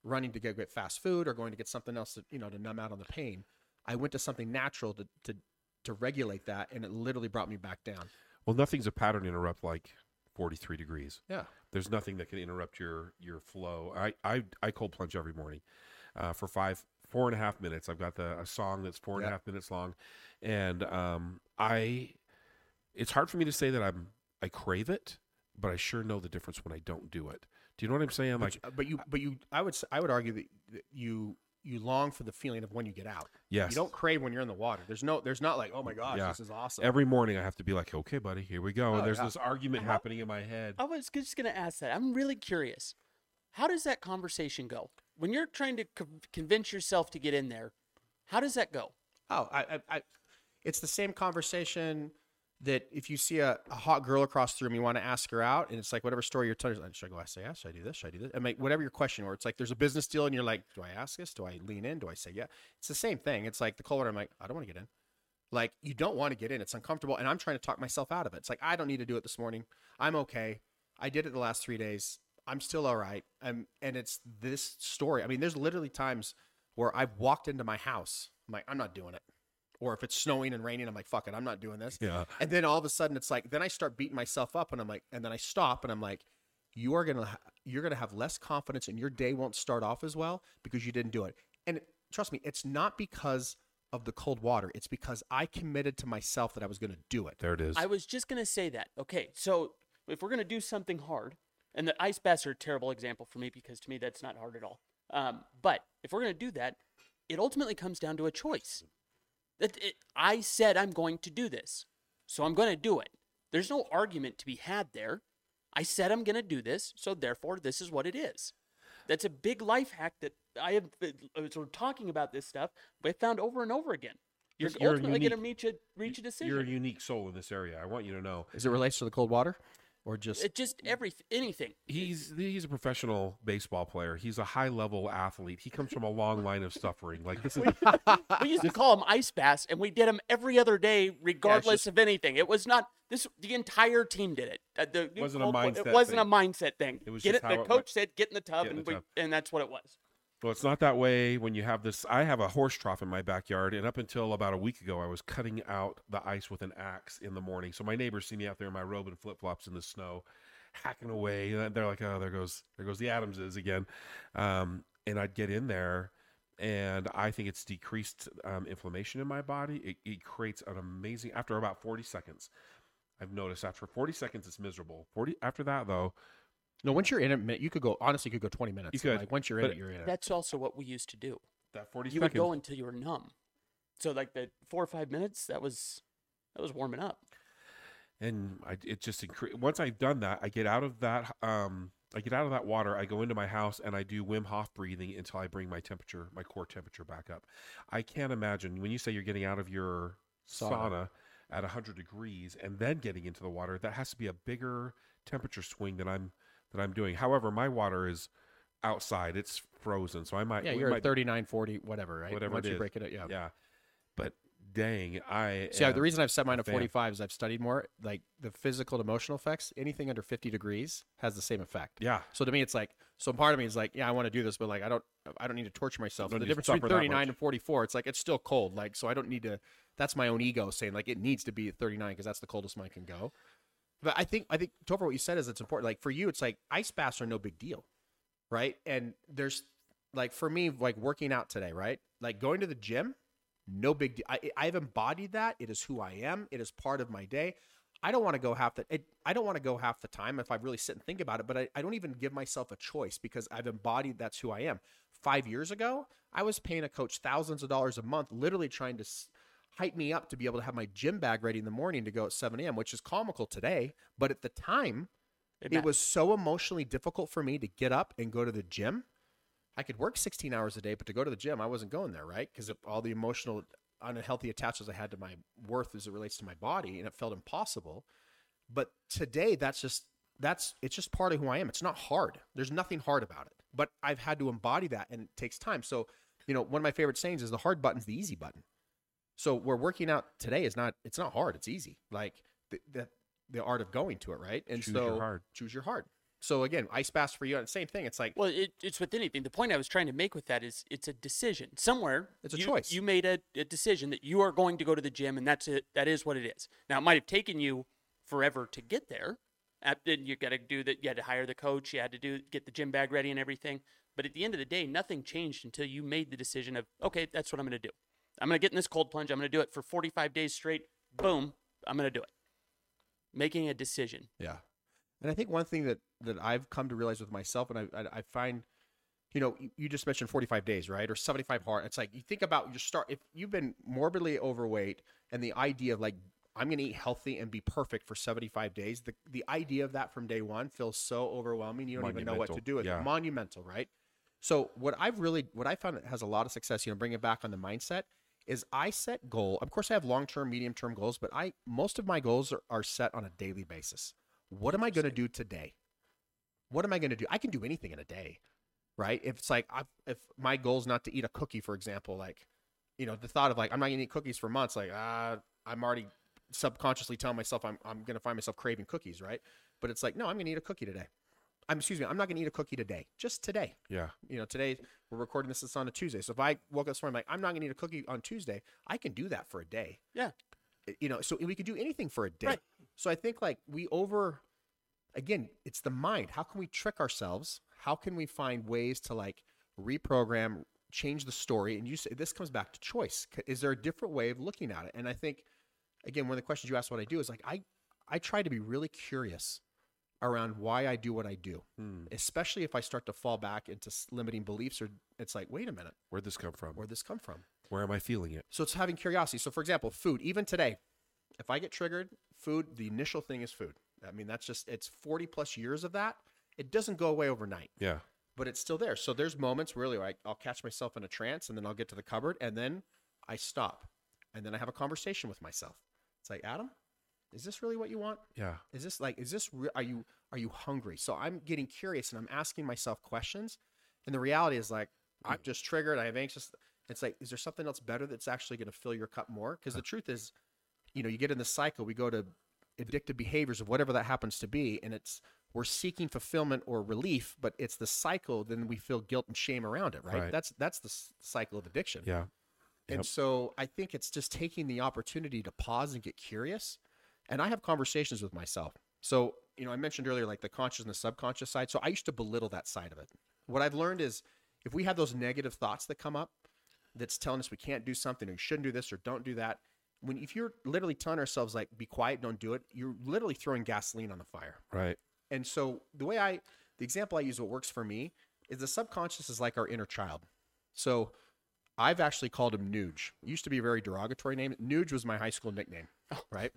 [SPEAKER 4] running to go get fast food or going to get something else to, you know, to numb out on the pain. I went to something natural to, to, to regulate that, and it literally brought me back down.
[SPEAKER 2] Well, nothing's a pattern interrupt like 43 degrees.
[SPEAKER 4] Yeah.
[SPEAKER 2] There's nothing that can interrupt your your flow. I I, I cold plunge every morning uh, for five four and a half minutes. I've got the a song that's four and a half minutes long, and um, I it's hard for me to say that I'm I crave it, but I sure know the difference when I don't do it. Do you know what I'm saying? Like
[SPEAKER 4] but, but you, but you, I would, I would argue that you, you long for the feeling of when you get out.
[SPEAKER 2] yes,
[SPEAKER 4] You don't crave when you're in the water. There's no, there's not like, oh my gosh,
[SPEAKER 2] Yeah.
[SPEAKER 4] this is awesome.
[SPEAKER 2] every morning I have to be like, okay, buddy, here we go.
[SPEAKER 4] Oh,
[SPEAKER 2] and there's
[SPEAKER 4] yeah.
[SPEAKER 2] this argument
[SPEAKER 1] How-
[SPEAKER 2] happening in my head.
[SPEAKER 1] I was just going to ask that. I'm really curious. How does that conversation go? When you're trying to co- convince yourself to get in there, how does that go?
[SPEAKER 4] oh, I, I, I, it's the same conversation that if you see a, a hot girl across the room, you want to ask her out, and it's like whatever story you're telling, should I go? I say yes. Should I do this? Should I do this? I mean, whatever your question, or it's like there's a business deal, and you're like, do I ask this? Do I lean in? Do I say yeah? It's the same thing. It's like the cold water. I'm like, I don't want to get in. Like you don't want to get in. It's uncomfortable, and I'm trying to talk myself out of it. It's like I don't need to do it this morning. I'm okay. I did it the last three days. I'm still all right. I'm, and it's this story. I mean, there's literally times where I've walked into my house. I'm like, I'm not doing it. Or if it's snowing and raining, I'm like, fuck it, I'm not doing this.
[SPEAKER 2] Yeah.
[SPEAKER 4] And then all of a sudden, it's like, then I start beating myself up, and I'm like, and then I stop, and I'm like, you are gonna, ha- you're gonna have less confidence, and your day won't start off as well because you didn't do it. And trust me, it's not because of the cold water. It's because I committed to myself that I was gonna do it.
[SPEAKER 2] There it is.
[SPEAKER 1] I was just going to say that. Okay, so if we're going to do something hard, and the ice baths are a terrible example for me because to me that's not hard at all. Um, but if we're going to do that, it ultimately comes down to a choice. That it, I said I'm going to do this, so I'm going to do it. There's no argument to be had there. I said I'm going to do this, so therefore this is what it is. That's a big life hack that I have. As uh, we're talking about this stuff, I found over and over again. You're,
[SPEAKER 2] You're
[SPEAKER 1] ultimately going to reach a reach a decision.
[SPEAKER 2] You're a unique soul in this area. I want you to know.
[SPEAKER 4] Is it relates to the cold water, or just
[SPEAKER 1] It just every anything.
[SPEAKER 2] He's he's a professional baseball player. He's a high level athlete. He comes from a long line of suffering. Like this is
[SPEAKER 1] we used to call them ice baths, and we did them every other day, regardless
[SPEAKER 4] just-
[SPEAKER 1] of anything. It was not this. The entire team did it. Uh, the
[SPEAKER 2] Wasn't a mindset
[SPEAKER 1] It wasn't a mindset thing.
[SPEAKER 2] It was
[SPEAKER 1] get
[SPEAKER 2] just
[SPEAKER 1] it.
[SPEAKER 2] how
[SPEAKER 1] The coach
[SPEAKER 2] went.
[SPEAKER 1] said, "Get in the tub,"
[SPEAKER 2] in
[SPEAKER 1] and
[SPEAKER 2] the
[SPEAKER 1] we,
[SPEAKER 2] tub.
[SPEAKER 1] and that's what it was.
[SPEAKER 2] Well, it's not that way when you have this. I have a horse trough in my backyard, and up until about a week ago, I was cutting out the ice with an axe in the morning. So my neighbors see me out there in my robe and flip flops in the snow, hacking away. They're like, "Oh, there goes there goes the Adamses again." Um, and I'd get in there, and I think it's decreased um, inflammation in my body. It, it creates an amazing. After about forty seconds, I've noticed after forty seconds it's miserable. Forty after that though,
[SPEAKER 4] No, once you're in it, you could go. Honestly, you could go 20 minutes.
[SPEAKER 2] You could,
[SPEAKER 4] Like, once you're in
[SPEAKER 2] but
[SPEAKER 4] it, you're in it.
[SPEAKER 1] That's also what we used to do.
[SPEAKER 2] That 40
[SPEAKER 1] You would go until you were numb. So like the four or five minutes, that was that was warming up.
[SPEAKER 2] and I, it just incre- once I've done that, I get out of that. Um, I get out of that water. I go into my house and I do Wim Hof breathing until I bring my temperature, my core temperature, back up. I can't imagine when you say you're getting out of your sauna,
[SPEAKER 4] Sauna.
[SPEAKER 2] at 100 degrees and then getting into the water. That has to be a bigger temperature swing than I'm that I'm doing. However, my water is outside; it's frozen, so I might
[SPEAKER 4] yeah, you're
[SPEAKER 2] might-
[SPEAKER 4] at 39, 40, whatever, right?
[SPEAKER 2] Whatever
[SPEAKER 4] Once you
[SPEAKER 2] is.
[SPEAKER 4] break it up, yeah.
[SPEAKER 2] yeah. But dang, I
[SPEAKER 4] So yeah, the reason I've set mine at 45 is I've studied more. Like the physical and emotional effects, anything under 50 degrees has the same effect.
[SPEAKER 2] yeah.
[SPEAKER 4] So to me, it's like so. Part of me is like, yeah, I want to do this, but like, I don't, I don't need to torture myself.
[SPEAKER 2] Don't
[SPEAKER 4] the difference between 39 and 44, it's like it's still cold. Like, so I don't need to. That's my own ego saying like it needs to be at 39 because that's the coldest mine can go. But I think I think Topher, what you said is it's important. Like for you, it's like ice baths are no big deal, right? And there's like for me, like working out today, right? Like going to the gym, no big deal. I, I've embodied that. It is who I am. It is part of my day. I don't want to go half the. It, I don't want to go half the time if I really sit and think about it. But I, I don't even give myself a choice because I've embodied that's who I am. Five years ago, I was paying a coach thousands of dollars a month, literally trying to hype me up to be able to have my gym bag ready in the morning to go at 7 a.m., which is comical today. But at the time,
[SPEAKER 1] It
[SPEAKER 4] it was so emotionally difficult for me to get up and go to the gym. I could work 16 hours a day, but to go to the gym, I wasn't going there, right? Because of all the emotional, unhealthy attachments I had to my worth as it relates to my body, and it felt impossible. But today, that's just that's it's just part of who I am. It's not hard. There's nothing hard about it. But I've had to embody that, and it takes time. So, you know, one of my favorite sayings is the hard button's the easy button. So, we're working out today is not it's not hard. It's easy. Like the the, the art of going to it, right? And
[SPEAKER 2] Choose
[SPEAKER 4] so
[SPEAKER 2] your hard.
[SPEAKER 4] choose your hard. So again, ice baths for you, same thing. It's like
[SPEAKER 1] Well, it, it's with anything. The point I was trying to make with that is it's a decision. Somewhere,
[SPEAKER 4] It's a
[SPEAKER 1] you,
[SPEAKER 4] choice.
[SPEAKER 1] You made a, a decision that you are going to go to the gym, and that's it. That is what it is. Now, it might have taken you forever to get there. At- And you got to do that. You had to hire the coach. You had to do get the gym bag ready and everything. But at the end of the day, nothing changed until you made the decision of okay, that's what I'm going to do. I'm going to get in this cold plunge. I'm going to do it for 45 days straight. Boom, I'm going to do it. Making a decision.
[SPEAKER 4] Yeah, and I think one thing that that I've come to realize with myself, and I I, I find, you know, you, you just mentioned forty five days, right, or seventy five hard. It's like you think about your start. If you've been morbidly overweight, and the idea of like I'm going to eat healthy and be perfect for seventy five days, the the idea of that from day one feels so overwhelming. You don't even know what to do with
[SPEAKER 2] yeah.
[SPEAKER 4] it. Monumental, right? So what I've really what I found that has a lot of success, you know, bring it back on the mindset is I set goal. Of course, I have long term, medium term goals, but I most of my goals are, are set on a daily basis. What am I going to do today? What am I going to do? I can do anything in a day, right? If it's like i if my goal is not to eat a cookie, for example, like you know the thought of like I'm not going to eat cookies for months, like ah, I'm already subconsciously telling myself I'm I'm going to find myself craving cookies, right? But it's like no, I'm going to eat a cookie today. I'm excuse me, I'm not going to eat a cookie today, just today
[SPEAKER 2] Yeah.
[SPEAKER 4] you know, today we're recording this. It's on a Tuesday. So if I woke up this morning, like, I'm not going to eat a cookie on Tuesday, I can do that for a day.
[SPEAKER 1] Yeah.
[SPEAKER 4] You know, so we could do anything for a day.
[SPEAKER 1] Right.
[SPEAKER 4] So I think like we over, again, it's the mind. How can we trick ourselves? How can we find ways to like reprogram, change the story? And you say this comes back to choice. Is there a different way of looking at it? And I think, again, one of the questions you asked what I do is like I, I try to be really curious around why I do what I do
[SPEAKER 2] Hmm.
[SPEAKER 4] especially if I start to fall back into limiting beliefs or it's like, wait a minute,
[SPEAKER 2] Where'd this come from?
[SPEAKER 4] where'd this come from?
[SPEAKER 2] Where am I feeling it?
[SPEAKER 4] So it's having curiosity. So for example, food, even today, if I get triggered, food, the initial thing is food. I mean, that's just, it's 40 plus years of that. It doesn't go away overnight,
[SPEAKER 2] Yeah.
[SPEAKER 4] but it's still there. So there's moments really where I, I'll catch myself in a trance and then I'll get to the cupboard and then I stop and then I have a conversation with myself. It's like, Adam, is this really what you want?
[SPEAKER 2] Yeah.
[SPEAKER 4] is this like is this re- are you are you hungry so i'm getting curious and i'm asking myself questions and the reality is like i'm just triggered i have anxious it's like is there something else better that's actually going to fill your cup more because the truth is you know you get in the cycle we go to addictive behaviors of whatever that happens to be and it's we're seeking fulfillment or relief but it's the cycle then we feel guilt and shame around it right,
[SPEAKER 2] Right.
[SPEAKER 4] that's that's the cycle of addiction
[SPEAKER 2] Yeah.
[SPEAKER 4] and
[SPEAKER 2] Yep.
[SPEAKER 4] so I think it's just taking the opportunity to pause and get curious. And I have conversations with myself. So, you know, I mentioned earlier like the conscious and the subconscious side. So I used to belittle that side of it. What I've learned is if we have those negative thoughts that come up that's telling us we can't do something or you shouldn't do this or don't do that, when if you're literally telling ourselves like be quiet, don't do it, you're literally throwing gasoline on the fire.
[SPEAKER 2] Right.
[SPEAKER 4] And so the way I the example I use, what works for me, is the subconscious is like our inner child. So I've actually called him Nuge. It used to be a very derogatory name. Nuge was my high school nickname, oh. right?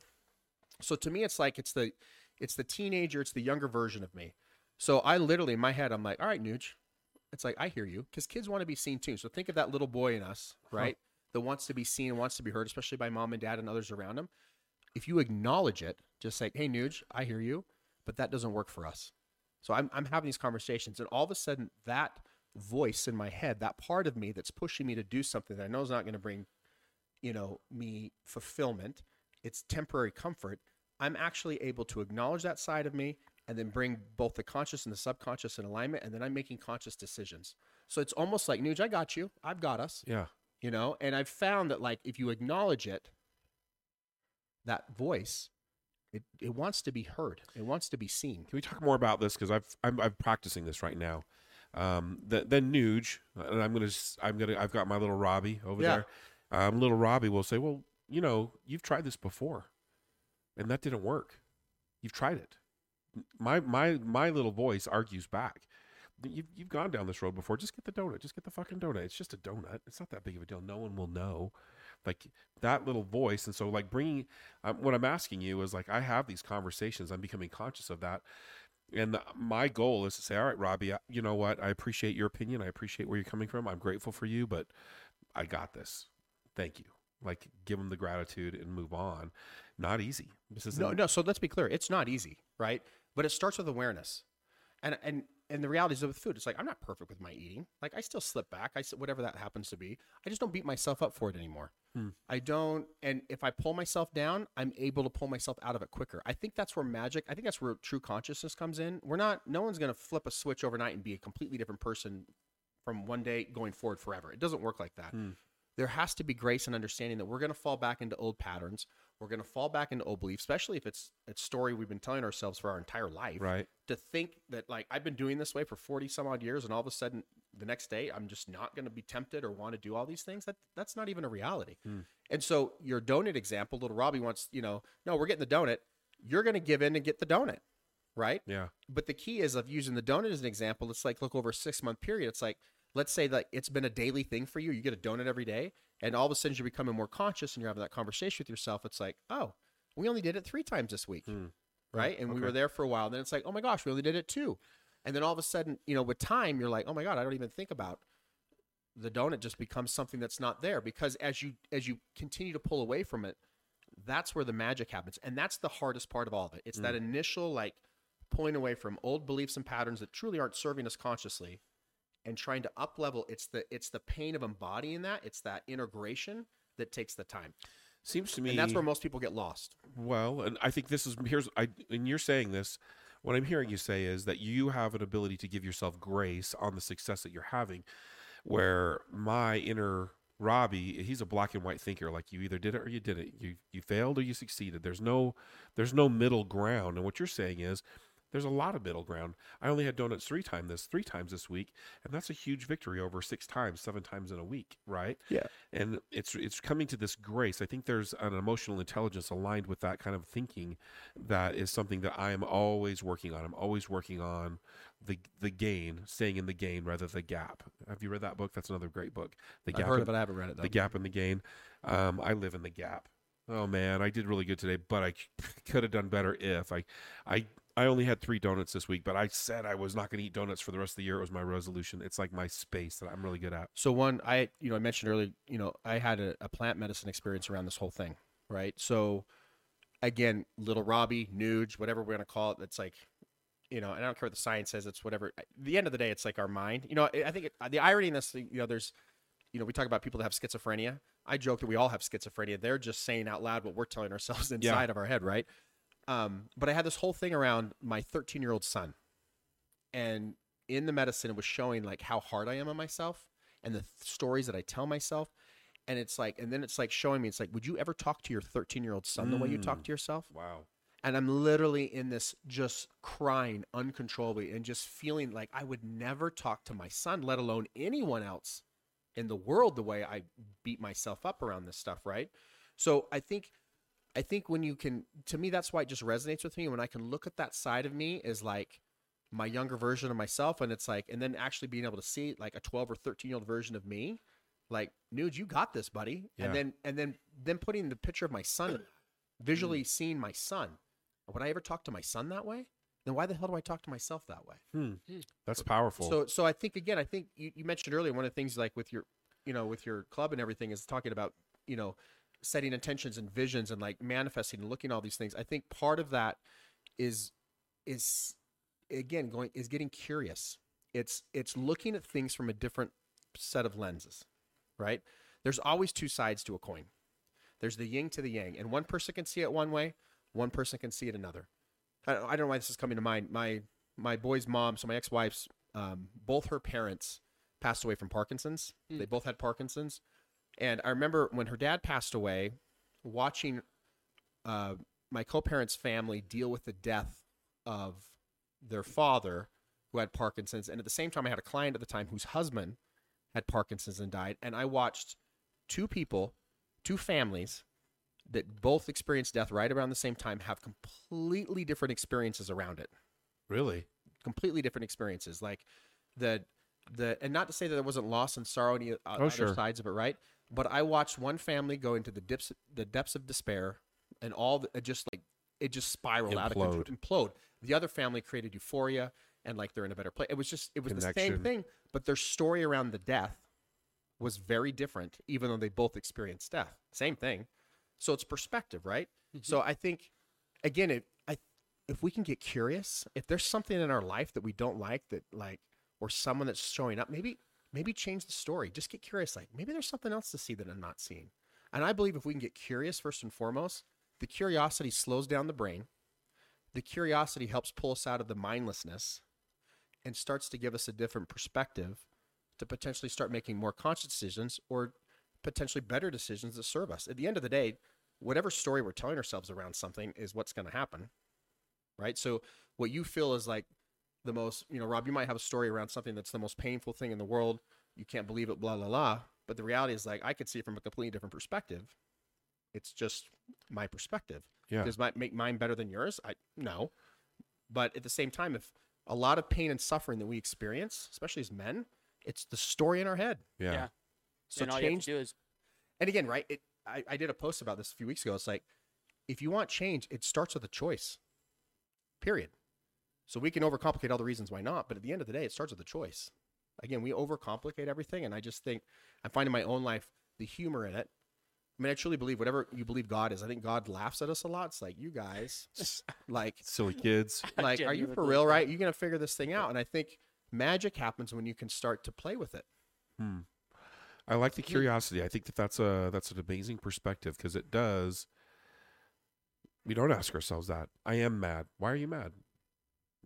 [SPEAKER 4] So to me, it's like it's the it's the teenager, it's the younger version of me. So I literally in my head, I'm like, all right, Nuge. It's like I hear you because kids want to be seen too. So think of that little boy in us, uh-huh. right? That wants to be seen and wants to be heard, especially by mom and dad and others around him. If you acknowledge it, just say, "Hey, Nuge, I hear you," but that doesn't work for us. So I'm I'm having these conversations, and all of a sudden, that voice in my head, that part of me that's pushing me to do something that I know is not going to bring, you know, me fulfillment. It's temporary comfort. I'm actually able to acknowledge that side of me and then bring both the conscious and the subconscious in alignment, and then I'm making conscious decisions. So it's almost like Nuge, I got you. I've got us
[SPEAKER 2] Yeah.
[SPEAKER 4] you know and i've found that like if you acknowledge it that voice it, it wants to be heard it wants to be seen
[SPEAKER 2] Can we talk more about this? Because I've I'm, I'm practicing this right now. Um, the, then Nuge, and I'm gonna I'm gonna I've got my little Robbie over
[SPEAKER 4] Yeah.
[SPEAKER 2] there. Um, little Robbie will say, "Well, you know, you've tried this before, and that didn't work. You've tried it." My my my little voice argues back. You've you've gone down this road before. Just get the donut. Just get the fucking donut. It's just a donut. It's not that big of a deal. No one will know. Like that little voice, and so like bringing um, what I'm asking you is like I have these conversations. I'm becoming conscious of that, and my goal is to say, all right, Robbie, you know what? I appreciate your opinion. I appreciate where you're coming from. I'm grateful for you, but I got this. Thank you. Like give them the gratitude and move on. Not easy. This is
[SPEAKER 4] no no so let's be clear it's not easy right but it starts with awareness and and and the realities of with food it's like i'm not perfect with my eating like i still slip back i whatever that happens to be i just don't beat myself up for it anymore
[SPEAKER 2] Hmm.
[SPEAKER 4] i don't and if i pull myself down i'm able to pull myself out of it quicker i think that's where magic i think that's where true consciousness comes in we're not no one's going to flip a switch overnight and be a completely different person from one day going forward forever it doesn't work like that
[SPEAKER 2] Hmm.
[SPEAKER 4] There has to be grace and understanding that we're going to fall back into old patterns. We're going to fall back into old beliefs, especially if it's a story we've been telling ourselves for our entire life.
[SPEAKER 2] right.
[SPEAKER 4] To think that, like, I've been doing this way for 40 some odd years, and all of a sudden the next day I'm just not going to be tempted or want to do all these things, that that's not even a reality.
[SPEAKER 2] Hmm.
[SPEAKER 4] And so, your donut example, little Robbie wants, you know, no, we're getting the donut. You're going to give in and get the donut, right?
[SPEAKER 2] Yeah.
[SPEAKER 4] But the key is of using the donut as an example. It's like look over a six month period. It's like let's say that it's been a daily thing for you. You get a donut every day, and all of a sudden you're becoming more conscious and you're having that conversation with yourself. It's like, oh, we only did it three times this week,
[SPEAKER 2] Hmm.
[SPEAKER 4] right? And we were there for a while. And Then it's like, oh my gosh, we only did it two. And then all of a sudden, you know, with time, you're like, oh my god, I don't even think about the donut. Just becomes something that's not there because as you as you continue to pull away from it, that's where the magic happens, and that's the hardest part of all of it. It's that initial like pulling away from old beliefs and patterns that truly aren't serving us consciously and trying to up level it's the it's the pain of embodying that it's that integration that takes the time
[SPEAKER 2] Seems to me
[SPEAKER 4] and that's where most people get lost
[SPEAKER 2] Well, and I think this is here's I and you're saying this. What I'm hearing you say is that you have an ability to give yourself grace on the success that you're having. Where my inner Robbie, he's a black and white thinker. Like you either did it or you didn't. You you failed or you succeeded. There's no there's no middle ground. And what you're saying is there's a lot of middle ground. I only had donuts three times this three times this week, and that's a huge victory over six times, seven times in a week, right?
[SPEAKER 4] Yeah.
[SPEAKER 2] And it's it's coming to this grace. I think there's an emotional intelligence aligned with that kind of thinking that is something that I am always working on. I'm always working on the the gain, staying in the gain rather than the gap. Have you read that book? That's another great book. The
[SPEAKER 4] i've heard of it i haven't read it though
[SPEAKER 2] the gap and the gain. Um, I live in the gap. Oh man, I did really good today, but I could have done better if I, I, I only had three donuts this week, but I said I was not going to eat donuts for the rest of the year. It was my resolution. It's like my space that I'm really good at.
[SPEAKER 4] so one i you know i mentioned earlier you know i had a, a plant medicine experience around this whole thing right? So again little robbie nuge whatever we're going to call it that's like you know and i don't care what the science says it's whatever. At the end of the day it's like our mind. You know i think it, the irony in this you know there's you know we talk about people that have schizophrenia. I joke that we all have schizophrenia. They're just saying out loud what we're telling ourselves inside of our head right um, but i had this whole thing around my 13 year old son and in the medicine it was showing like how hard i am on myself and the th- stories that i tell myself and it's like and then it's like showing me it's like would you ever talk to your 13 year old son the way you talk
[SPEAKER 2] Mm.
[SPEAKER 4] to yourself
[SPEAKER 2] Wow.
[SPEAKER 4] and I'm literally in this just crying uncontrollably and just feeling like I would never talk to my son, let alone anyone else in the world the way I beat myself up around this stuff, right? So I think I think when you can to me that's why it just resonates with me when I can look at that side of me is like my younger version of myself and it's like and then actually being able to see like a 12 or 13 year old version of me like Nuge you got this buddy
[SPEAKER 2] Yeah.
[SPEAKER 4] and then and then then putting the picture of my son
[SPEAKER 2] Mm.
[SPEAKER 4] visually seeing my son would i ever talk to my son that way then why the hell do i talk to myself that way
[SPEAKER 2] Hmm. That's powerful.
[SPEAKER 4] so so i think again i think you, you mentioned earlier one of the things like with your you know with your club and everything is talking about you know setting intentions and visions and like manifesting and looking at all these things i think part of that is is again going is getting curious. It's it's looking at things from a different set of lenses right? There's always two sides to a coin. There's the yin to the yang and one person can see it one way one person can see it another. I, I don't know why this is coming to mind. My my boy's mom so my ex-wife's um, both her parents passed away from parkinson's. They both had parkinson's and i remember when her dad passed away watching uh, my co-parents family deal with the death of their father who had parkinson's and at the same time i had a client at the time whose husband had parkinson's and died and i watched two people two families that both experienced death right around the same time have completely different experiences around it
[SPEAKER 2] really?
[SPEAKER 4] completely different experiences like the the and not to say that there wasn't loss and sorrow on uh,
[SPEAKER 2] Oh,
[SPEAKER 4] other
[SPEAKER 2] sure.
[SPEAKER 4] sides of it right but i watched one family go into the dips the depths of despair and all the, it just like it just spiraled out of control
[SPEAKER 2] Implode.
[SPEAKER 4] implode. The other family created euphoria and like they're in a better place it was just it was the same thing but their story around the death was very different even though they both experienced death. Same thing. So it's perspective right? Mm-hmm. So i think again it, i if we can get curious if there's something in our life that we don't like that like or someone that's showing up maybe maybe change the story just get curious like maybe there's something else to see that i'm not seeing and i believe if we can get curious first and foremost the curiosity slows down the brain the curiosity helps pull us out of the mindlessness and starts to give us a different perspective to potentially start making more conscious decisions or potentially better decisions that serve us. At the end of the day, whatever story we're telling ourselves around something is what's going to happen. Right? So what you feel is like the most, you know, Rob, you might have a story around something that's the most painful thing in the world. You can't believe it, blah, blah, blah. But the reality is like I could see it from a completely different perspective. It's just my perspective.
[SPEAKER 2] Yeah.
[SPEAKER 4] Does my make mine better than yours? I no. But at the same time, if a lot of pain and suffering that we experience, especially as men, it's the story in our head.
[SPEAKER 2] Yeah.
[SPEAKER 1] Yeah.
[SPEAKER 4] So
[SPEAKER 1] and all you have
[SPEAKER 4] change
[SPEAKER 1] to do is
[SPEAKER 4] and again, right? It, I, I did a post about this a few weeks ago. It's like, if you want change, it starts with a choice. Period. So we can overcomplicate all the reasons why not, but at the end of the day, it starts with a choice. Again, we overcomplicate everything, and I just think I'm finding my own life the humor in it. I mean, I truly believe whatever you believe God is. I think God laughs at us a lot. It's like you guys, like,
[SPEAKER 2] Silly kids.
[SPEAKER 4] like, are you for real? Right? You're gonna figure this thing out, and I think magic happens when you can start to play with it.
[SPEAKER 2] Hmm. I like the curiosity. I think that that's a that's an amazing perspective because it does. We don't ask ourselves that. I am mad. Why are you mad?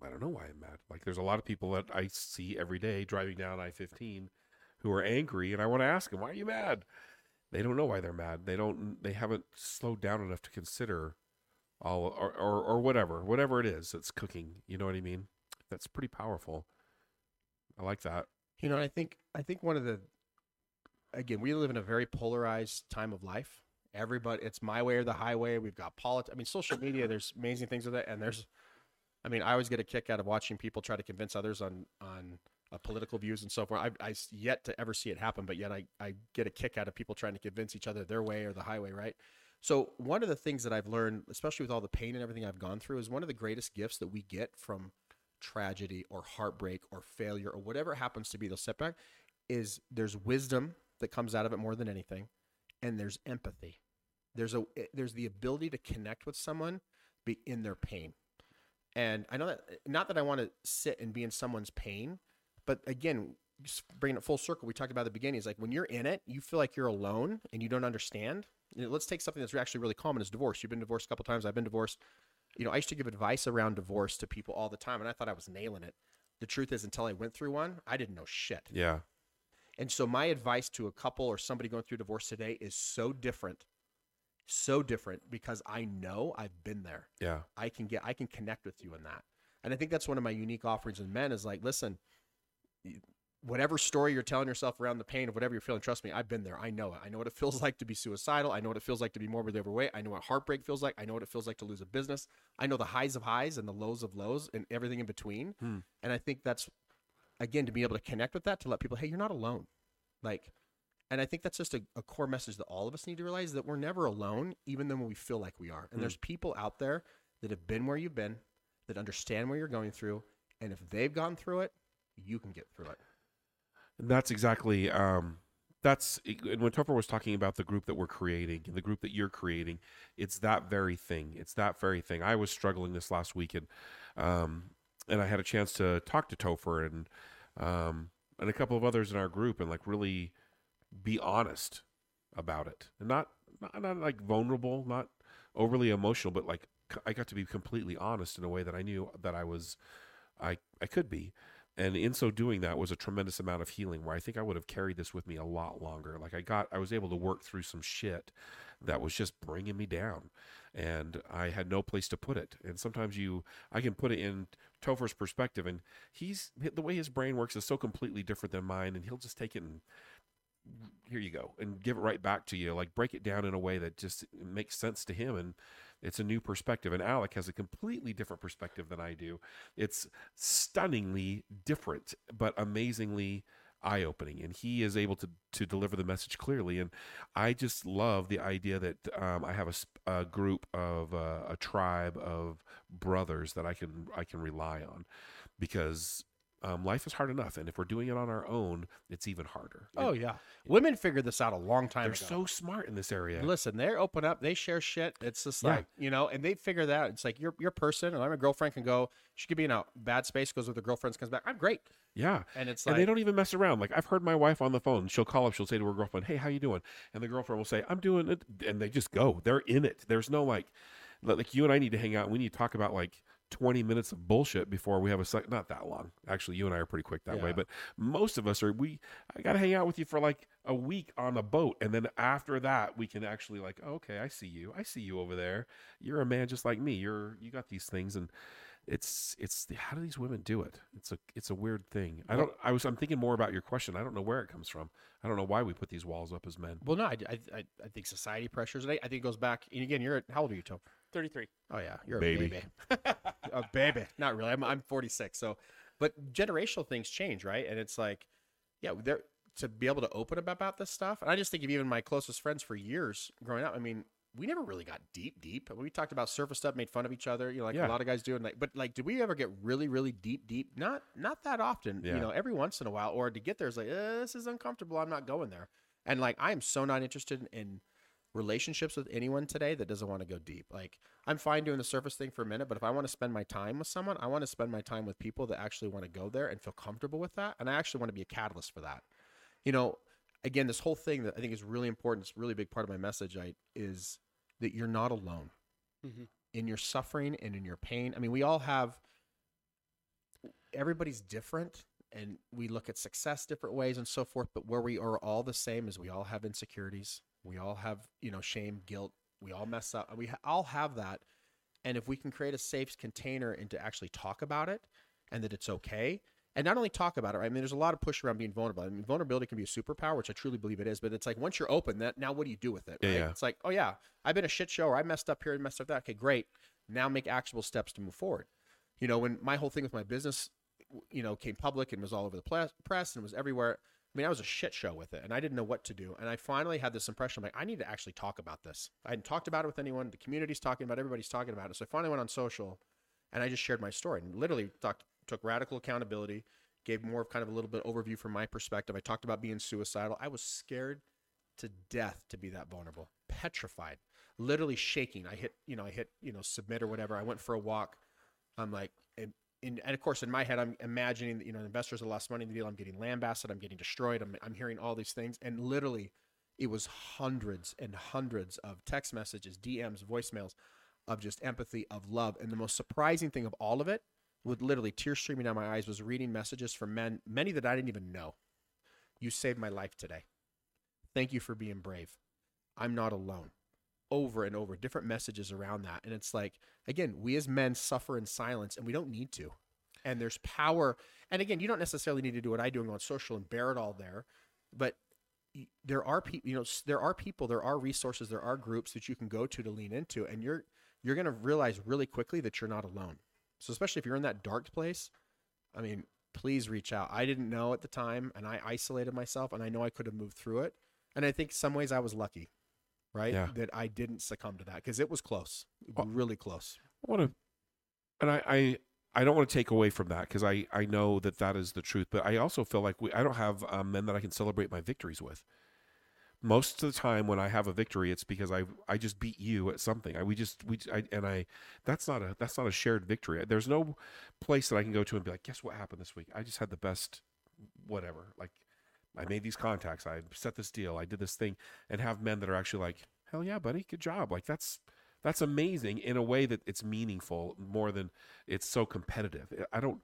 [SPEAKER 2] I don't know why I'm mad. Like there's a lot of people that I see every day driving down I-15 who are angry, and I want to ask them, "Why are you mad?" They don't know why they're mad. They don't. They haven't slowed down enough to consider all or or, or whatever whatever it is that's cooking. You know what I mean? That's pretty powerful. I like that.
[SPEAKER 4] You know, I think I think one of the again, we live in a very polarized time of life. Everybody, it's my way or the highway. We've got politics. I mean, social media. There's amazing things with it, and there's, I mean, I always get a kick out of watching people try to convince others on on uh, political views and so forth. I've yet to ever see it happen, but yet I I get a kick out of people trying to convince each other their way or the highway, right? So one of the things that I've learned, especially with all the pain and everything I've gone through, is one of the greatest gifts that we get from tragedy or heartbreak or failure or whatever happens to be, the setback, is there's wisdom that comes out of it more than anything, and there's empathy. There's a eh, there's the ability to connect with someone be in their pain. And I know that not that I want to sit and be in someone's pain, but again, just bringing it full circle, we talked about at the beginning is like when you're in it, you feel like you're alone and you don't understand. You know, let's take something that's actually really common is divorce. You've been divorced a couple times. I've been divorced. You know, I used to give advice around divorce to people all the time, and I thought I was nailing it. The truth is, until I went through one, I didn't know shit.
[SPEAKER 2] Yeah.
[SPEAKER 4] And so my advice to a couple or somebody going through divorce today is so different. So different because I know I've been there.
[SPEAKER 2] Yeah.
[SPEAKER 4] I can get I can connect with you in that. And I think that's one of my unique offerings in men is like, listen, whatever story you're telling yourself around the pain of whatever you're feeling, trust me, I've been there. I know it. I know what it feels like to be suicidal. I know what it feels like to be morbidly overweight. I know what heartbreak feels like. I know what it feels like to lose a business. I know the highs of highs and the lows of lows and everything in between. Hmm. And I think that's again to be able to connect with that to let people, hey, you're not alone. Like, and I think that's just a, a core message that all of us need to realize that we're never alone, even though we feel like we are. And there's people out there that have been where you've been, that understand what you're going through, and if they've gone through it, you can get through it.
[SPEAKER 2] And that's exactly um that's and when Topher was talking about the group that we're creating, and the group that you're creating, it's that very thing. It's that very thing. I was struggling this last weekend, and um and I had a chance to talk to Topher and um and a couple of others in our group and like really be honest about it. And not not, not like vulnerable, not overly emotional, but like I got to be completely honest in a way that I knew that I was I I could be. And in so doing that was a tremendous amount of healing where i think i would have carried this with me a lot longer. Like i got i was able to work through some shit that was just bringing me down and i had no place to put it. And sometimes you i can put it in topher's perspective and he's the way his brain works is so completely different than mine and he'll just take it and here you go and give it right back to you. Like break it down in a way that just makes sense to him and it's a new perspective. And alec has a completely different perspective than i do. It's stunningly different but amazingly eye-opening and he is able to to deliver the message clearly. And i just love the idea that um, i have a, a group of uh, a tribe of brothers that i can i can rely on because um, life is hard enough and if we're doing it on our own it's even harder
[SPEAKER 4] Oh yeah, women figured this out a long time
[SPEAKER 2] they're
[SPEAKER 4] ago.
[SPEAKER 2] so smart in this area
[SPEAKER 4] Listen, they're open up. They share shit. It's just
[SPEAKER 2] Yeah.
[SPEAKER 4] like you know, and they figure that out. It's like your your person, and my girlfriend can go. She could be in a bad space, goes with her girlfriends, comes back. I'm great,
[SPEAKER 2] yeah
[SPEAKER 4] and it's
[SPEAKER 2] and
[SPEAKER 4] like
[SPEAKER 2] they don't even mess around. Like I've heard my wife on the phone. She'll call up. She'll say to her girlfriend, "Hey, how you doing?" And the girlfriend will say, "I'm doing it," and they just go. They're in it. There's no like, like you and I need to hang out. We need to talk about like 20 minutes of bullshit before we have a sec. Not that long. Actually, you and I are pretty quick that way. But most of us are. We I got to hang out with you for like a week on a boat, and then after that, we can actually like, oh, okay, I see you. I see you over there. You're a man just like me. You're you got these things and it's it's how do these women do it it's a it's a weird thing i don't i was i'm thinking more about your question i don't know where it comes from i don't know why we put these walls up as men
[SPEAKER 4] Well, no, I, I, I- think society pressures. I, I think it goes back. And again, you're how old are you, Tom?
[SPEAKER 1] 33.
[SPEAKER 4] Oh yeah, you're
[SPEAKER 2] Baby.
[SPEAKER 4] a baby. a baby. Not really. I'm I'm 46. So, but generational things change, right? And it's like, yeah, there to be able to open up about this stuff. And I just think of even my closest friends for years growing up. I mean, we never really got deep, deep. We talked about surface stuff, made fun of each other. You know, like
[SPEAKER 2] Yeah.
[SPEAKER 4] a lot of guys do. And like, but like, did we ever get really, really deep, deep? Not not that often.
[SPEAKER 2] Yeah.
[SPEAKER 4] You know, every once in a while. Or to get there is like, eh, this is uncomfortable. I'm not going there. And like, I am so not interested in relationships with anyone today that doesn't want to go deep. Like I'm fine doing the surface thing for a minute, but if I want to spend my time with someone, I want to spend my time with people that actually want to go there and feel comfortable with that. And I actually want to be a catalyst for that. You know, again, this whole thing that I think is really important, it's a really big part of my message, I is that you're not alone
[SPEAKER 1] Mhm.
[SPEAKER 4] in your suffering and in your pain. I mean, we all have everybody's different and we look at success different ways and so forth, but where we are all the same is we all have insecurities. We all have, you know, shame, guilt. We all mess up. We ha- all have that. And if we can create a safe container and to actually talk about it and that it's okay, and not only talk about it, right? I mean, there's a lot of push around being vulnerable. I mean, vulnerability can be a superpower, which I truly believe it is. But it's like once you're open, that now what do you do with it?
[SPEAKER 2] Yeah,
[SPEAKER 4] Right?
[SPEAKER 2] yeah.
[SPEAKER 4] It's like, oh yeah, I've been a shit show, or I messed up here and messed up that. Okay, great. Now make actionable steps to move forward. You know, when my whole thing with my business, you know, came public and was all over the press and was everywhere. I mean, I was a shit show with it, and I didn't know what to do. And I finally had this impression, like, I need to actually talk about this. I hadn't talked about it with anyone. The community's talking about, it, everybody's talking about it. So I finally went on social, and I just shared my story and literally talked, took radical accountability, gave more of kind of a little bit overview from my perspective. I talked about being suicidal. I was scared to death to be that vulnerable, petrified, literally shaking. I hit, you know, I hit, you know, submit or whatever. I went for a walk. I'm like, and, and, and of course, in my head, I'm imagining that, you know, investors have lost money in the deal. I'm getting lambasted. I'm getting destroyed. I'm, I'm hearing all these things. And literally, it was hundreds and hundreds of text messages, DMs, voicemails of just empathy, of love. And the most surprising thing of all of it, with literally tears streaming down my eyes, was reading messages from men, many that I didn't even know. You saved my life today. Thank you for being brave. I'm not alone. Over and over, different messages around that. And it's like, again, we as men suffer in silence and we don't need to. and there's power. And again, you don't necessarily need to do what I do on social and bear it all there, but there are people, you know, there are people, there are resources, there are groups that you can go to to lean into, and you're you're going to realize really quickly that you're not alone. So especially if you're in that dark place, I mean, please reach out. I didn't know at the time, and I isolated myself, and I know I could have moved through it. And I think some ways I was lucky, right,
[SPEAKER 2] Yeah.
[SPEAKER 4] that I didn't succumb to that because it was close,
[SPEAKER 2] Well-
[SPEAKER 4] really close.
[SPEAKER 2] I want to, and I, I, I don't want to take away from that because I, I know that that is the truth. But I also feel like we, I don't have um, men that I can celebrate my victories with. Most of the time, when I have a victory, it's because I, I just beat you at something. I, we just, we, I, and I, that's not a, that's not a shared victory. There's no place that I can go to and be like, guess what happened this week? I just had the best, whatever. Like, I made these contacts. I set this deal. I did this thing, and have men that are actually like, hell yeah, buddy, good job. Like that's that's amazing in a way that it's meaningful more than it's so competitive. I don't.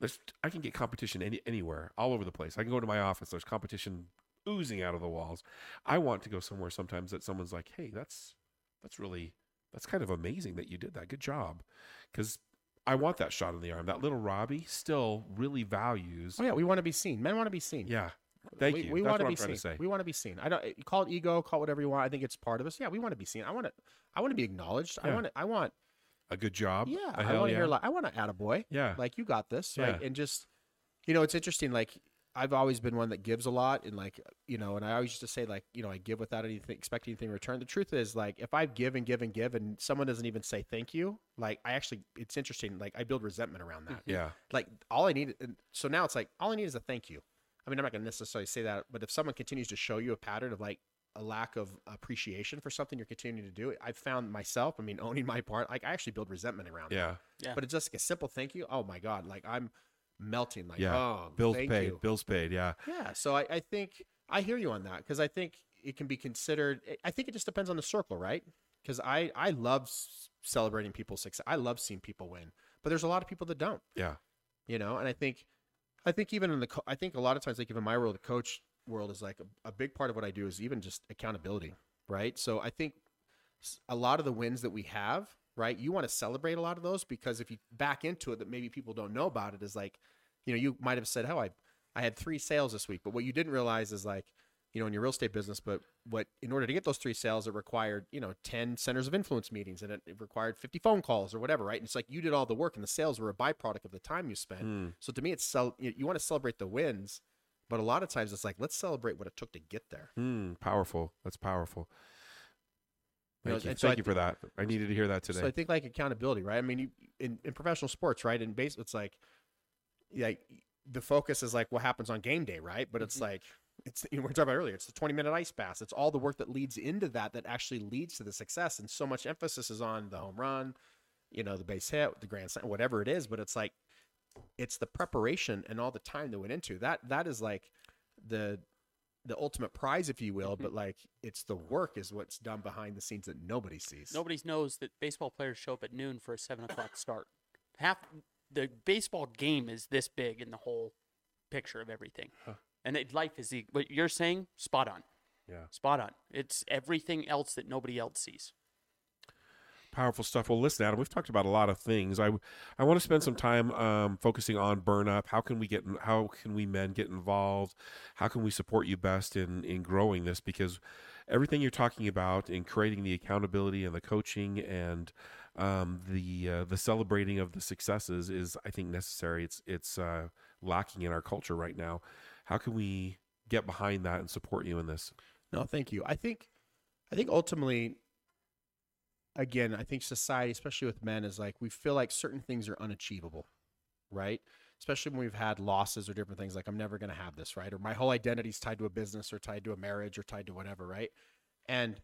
[SPEAKER 2] There's, I can get competition any, anywhere, all over the place. I can go to my office. There's competition oozing out of the walls. I want to go somewhere sometimes that someone's like, "Hey, that's that's really that's kind of amazing that you did that. Good job," because I want that shot in the arm. That little Robbie still really values.
[SPEAKER 4] Oh yeah, we want to be seen. Men want to be seen.
[SPEAKER 2] Yeah, thank
[SPEAKER 4] we,
[SPEAKER 2] you.
[SPEAKER 4] We
[SPEAKER 2] that's
[SPEAKER 4] want
[SPEAKER 2] what
[SPEAKER 4] to
[SPEAKER 2] I'm
[SPEAKER 4] be
[SPEAKER 2] trying
[SPEAKER 4] seen.
[SPEAKER 2] to say.
[SPEAKER 4] We want to be seen. I don't you call it ego, call it whatever you want. I think it's part of us. Yeah, we want to be seen. I want to. I want to be acknowledged. I want. To, I want.
[SPEAKER 2] A good job.
[SPEAKER 4] Yeah, I want to
[SPEAKER 2] yeah.
[SPEAKER 4] hear. Like, I want to add a boy.
[SPEAKER 2] Yeah.
[SPEAKER 4] Like you got this, right?
[SPEAKER 2] Yeah.
[SPEAKER 4] And just, you know, it's interesting. Like I've always been one that gives a lot, and like you know, and I always used to say like, you know, I give without anything, expect anything in return. The truth is, like, if I give and give and give, and someone doesn't even say thank you, like I actually, it's interesting. Like I build resentment around that.
[SPEAKER 2] Yeah.
[SPEAKER 4] Like all I need, and so now it's like all I need is a thank you. I mean, I'm not going to necessarily say that, but if someone continues to show you a pattern of like a lack of appreciation for something you're continuing to do, I've found myself, I mean, owning my part, like I actually build resentment around it.
[SPEAKER 2] Yeah.
[SPEAKER 1] Yeah.
[SPEAKER 4] But it's just like a simple thank you. Oh my God. Like I'm melting. Like,
[SPEAKER 2] Yeah.
[SPEAKER 4] oh,
[SPEAKER 2] Bills
[SPEAKER 4] thank
[SPEAKER 2] paid.
[SPEAKER 4] you.
[SPEAKER 2] Bills paid. Yeah.
[SPEAKER 4] Yeah. So I, I think I hear you on that because I think it can be considered, I think it just depends on the circle, right? Because I, I love celebrating people's success. I love seeing people win, but there's a lot of people that don't
[SPEAKER 2] Yeah.
[SPEAKER 4] you know and i think i think even in the co- i think a lot of times like even my world the coach world is like a, a big part of what i do is even just accountability right? So i think a lot of the wins that we have right you want to celebrate a lot of those because if you back into it that maybe people don't know about it is like you know you might have said oh i i had three sales this week but what you didn't realize is like you know in your real estate business but what in order to get those three sales it required you know 10 centers of influence meetings and it, it required 50 phone calls or whatever right and it's like you did all the work and the sales were a byproduct of the time you spent
[SPEAKER 2] Hmm.
[SPEAKER 4] so to me, it's you, you want to celebrate the wins, but a lot of times it's like let's celebrate what it took to get there.
[SPEAKER 2] Hmm. Powerful. That's powerful.
[SPEAKER 4] You know,
[SPEAKER 2] Thank you.
[SPEAKER 4] and so
[SPEAKER 2] Thank
[SPEAKER 4] I
[SPEAKER 2] you for that. I needed to hear that today.
[SPEAKER 4] So I think like accountability, right? I mean, you, in in professional sports, right? In base, it's like, yeah, the focus is like what happens on game day, right? But it's like it's you know, we were talking about earlier. It's the twenty minute ice bath. It's all the work that leads into that that actually leads to the success, and so much emphasis is on the home run, you know, the base hit, the grand slam, whatever it is. But it's like it's the preparation and all the time that went into that. That is like the the ultimate prize, if you will. Mm-hmm. But like it's the work is what's done behind the scenes that nobody sees.
[SPEAKER 1] Nobody knows that baseball players show up at noon for a seven o'clock start. Half the baseball game is this big in the whole picture of everything, and it, life is the what you're saying. Spot on.
[SPEAKER 2] Yeah.
[SPEAKER 1] Spot on. It's everything else that nobody else sees.
[SPEAKER 2] Powerful stuff. Well, listen, Adam, we've talked about a lot of things. I, I want to spend some time um, focusing on burn up. How can we get? How can we men get involved? How can we support you best in in growing this? Because everything you're talking about in creating the accountability and the coaching and um, the uh, the celebrating of the successes is, I think, necessary. It's it's uh, lacking in our culture right now. How can we get behind that and support you in this?
[SPEAKER 4] No, thank you. I think, I think ultimately, again, I think society, especially with men, is like we feel like certain things are unachievable, right? Especially when we've had losses or different things. Like I'm never going to have this, right? Or my whole identity is tied to a business or tied to a marriage or tied to whatever, right? And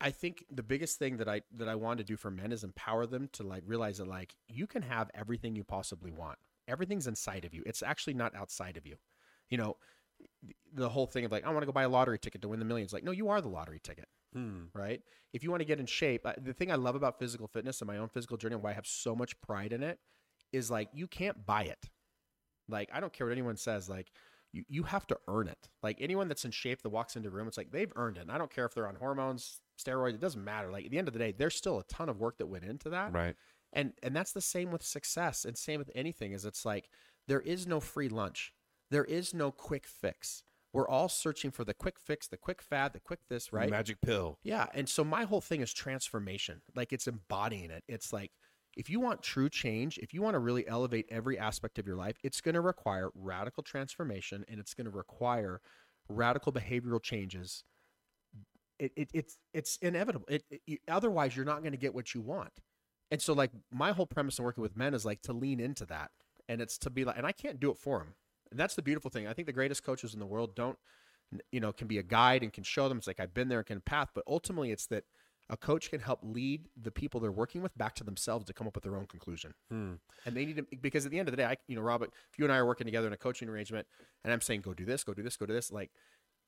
[SPEAKER 4] I think the biggest thing that I that I want to do for men is empower them to like realize that like you can have everything you possibly want. Everything's inside of you. It's actually not outside of you. You know, the whole thing of like I want to go buy a lottery ticket to win the millions. Like no, you are the lottery ticket
[SPEAKER 2] Hmm.
[SPEAKER 4] right? If you want to get in shape, the thing I love about physical fitness and my own physical journey and why I have so much pride in it is like you can't buy it. Like I don't care what anyone says, like you, you have to earn it. Like anyone that's in shape that walks into a room, it's like they've earned it. And I don't care if they're on hormones, steroids, it doesn't matter. Like at the end of the day, there's still a ton of work that went into that.
[SPEAKER 2] Right.
[SPEAKER 4] And and that's the same with success and same with anything is it's like there is no free lunch. There is no quick fix. We're all searching for the quick fix, the quick fad, the quick this, right?
[SPEAKER 2] Magic pill.
[SPEAKER 4] Yeah. And so my whole thing is transformation. Like it's embodying it. It's like if you want true change, if you want to really elevate every aspect of your life, it's going to require radical transformation and it's going to require radical behavioral changes. It, it, it's it's inevitable. It, it, otherwise, you're not going to get what you want. And so, like my whole premise in working with men is like to lean into that, and it's to be like, and I can't do it for them. And that's the beautiful thing. I think the greatest coaches in the world don't, you know, can be a guide and can show them. It's like I've been there and can path, but ultimately, it's that a coach can help lead the people they're working with back to themselves to come up with their own conclusion.
[SPEAKER 2] Hmm.
[SPEAKER 4] And they need to because at the end of the day, I, you know, Robert, if you and I are working together in a coaching arrangement, and I'm saying go do this, go do this, go do this, like,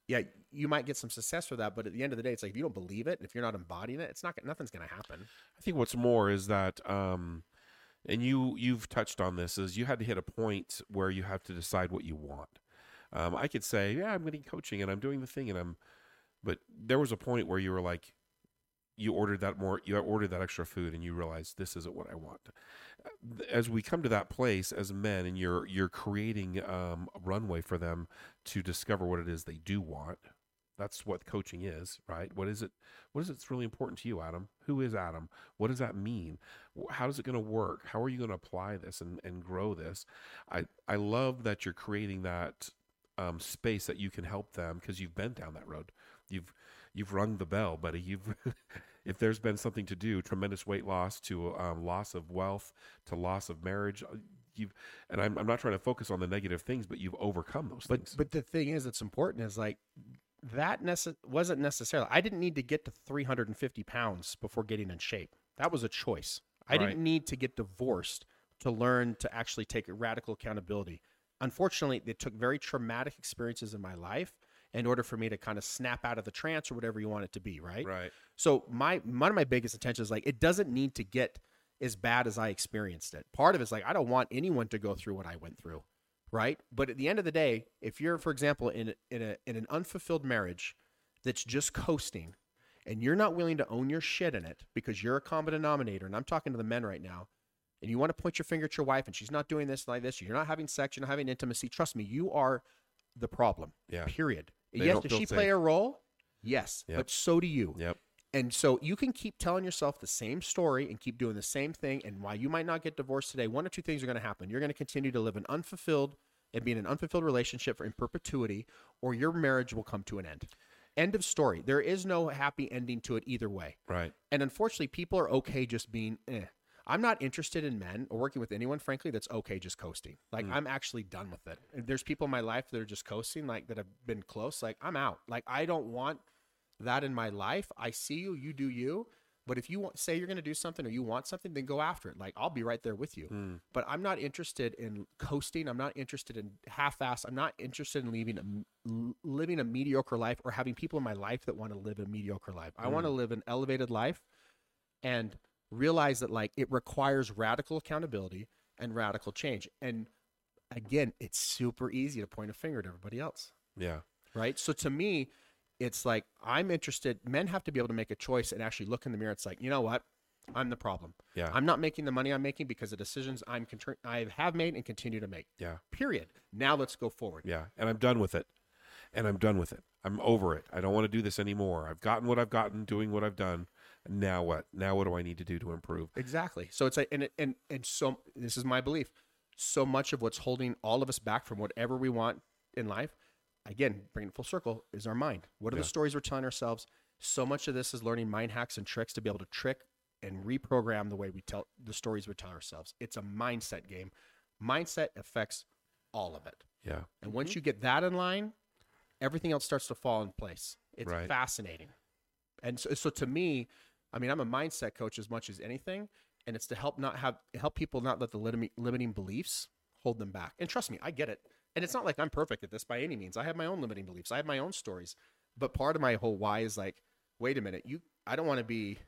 [SPEAKER 4] yeah, you might get some success for that, but at the end of the day, it's like if you don't believe it, and if you're not embodying it, it's not nothing's going to happen.
[SPEAKER 2] I think what's more is that, um, and you you've touched on this, is you had to hit a point where you have to decide what you want. Um, I could say, yeah, I'm getting coaching and I'm doing the thing, and I'm, but there was a point where you were like, you ordered that more, you ordered that extra food, and you realized this isn't what I want. As we come to that place as men, and you're you're creating um, a runway for them to discover what it is they do want. That's what coaching is, right? What is it? What is it's really important to you, Adam? Who is Adam? What does that mean? How is it going to work? How are you going to apply this and, and grow this? I, I love that you're creating that um, space that you can help them because you've been down that road. You've you've rung the bell, buddy. You've if there's been something to do, tremendous weight loss to um, loss of wealth to loss of marriage. uh, You've and I'm, I'm not trying to focus on the negative things, but you've overcome those
[SPEAKER 4] But
[SPEAKER 2] things.
[SPEAKER 4] but the thing is, that's important is like that nece- wasn't necessarily. I didn't need to get to 350 pounds before getting in shape. That was a choice. I
[SPEAKER 2] Right.
[SPEAKER 4] didn't need to get divorced to learn to actually take radical accountability. Unfortunately, it took very traumatic experiences in my life in order for me to kind of snap out of the trance or whatever you want it to be, right?
[SPEAKER 2] right.
[SPEAKER 4] So my one of my biggest intentions is like it doesn't need to get as bad as I experienced it. Part of it's like I don't want anyone to go through what I went through, right? But at the end of the day, if you're, for example, in in a in an unfulfilled marriage that's just coasting, and you're not willing to own your shit in it because you're a common denominator, and I'm talking to the men right now, and you want to point your finger at your wife and she's not doing this like this, you're not having sex, you're not having intimacy. Trust me, you are the problem.
[SPEAKER 2] Yeah.
[SPEAKER 4] Period.
[SPEAKER 2] They
[SPEAKER 4] yes, does she play a role? Yes,
[SPEAKER 2] Yep.
[SPEAKER 4] but so do you.
[SPEAKER 2] Yep.
[SPEAKER 4] And so you can keep telling yourself the same story and keep doing the same thing. And while you might not get divorced today, one or two things are going to happen. You're going to continue to live an unfulfilled and be in an unfulfilled relationship for in perpetuity, or your marriage will come to an end. End of story. There is no happy ending to it either way.
[SPEAKER 2] Right.
[SPEAKER 4] And unfortunately, people are okay just being eh. I'm not interested in men or working with anyone, frankly, that's okay just coasting. Like I'm actually done with it. There's people in my life that are just coasting, like that have been close. Like I'm out. Like I don't want that in my life. I see you, you do you. But if you want, say you're going to do something or you want something, then go after it. Like I'll be right there with you.
[SPEAKER 2] Hmm.
[SPEAKER 4] But I'm not interested in coasting. I'm not interested in half-ass. I'm not interested in leaving a, living a mediocre life or having people in my life that want to live a mediocre life. I want to live an elevated life and realize that like it requires radical accountability and radical change. And again, it's super easy to point a finger at everybody else
[SPEAKER 2] Yeah.
[SPEAKER 4] right? So to me, it's like I'm interested. Men have to be able to make a choice and actually look in the mirror. It's like, you know what? I'm the problem.
[SPEAKER 2] Yeah.
[SPEAKER 4] I'm not making the money I'm making because of decisions I'm contr- I have made and continue to make.
[SPEAKER 2] Yeah.
[SPEAKER 4] Period. Now let's go forward.
[SPEAKER 2] Yeah, and I'm done with it. And I'm done with it. I'm over it. I don't want to do this anymore. I've gotten what I've gotten, doing what I've done. Now what? Now what do I need to do to improve?
[SPEAKER 4] Exactly. So it's like, and it- and and so this is my belief. So much of what's holding all of us back from whatever we want in life, again, bring it full circle, is our mind. What are
[SPEAKER 2] Yeah.
[SPEAKER 4] the stories we're telling ourselves? So much of this is learning mind hacks and tricks to be able to trick and reprogram the way we tell the stories we tell ourselves. It's a mindset game. Mindset affects all of it.
[SPEAKER 2] Yeah.
[SPEAKER 4] And mm-hmm. once you get that in line, everything else starts to fall in place. It's
[SPEAKER 2] Right.
[SPEAKER 4] fascinating. And so, so to me, I mean, I'm a mindset coach as much as anything, and it's to help not have help people not let the limiting, limiting beliefs hold them back. And trust me, I get it. And it's not like I'm perfect at this by any means. I have my own limiting beliefs. I have my own stories. But part of my whole why is like, wait a minute, you I don't want to be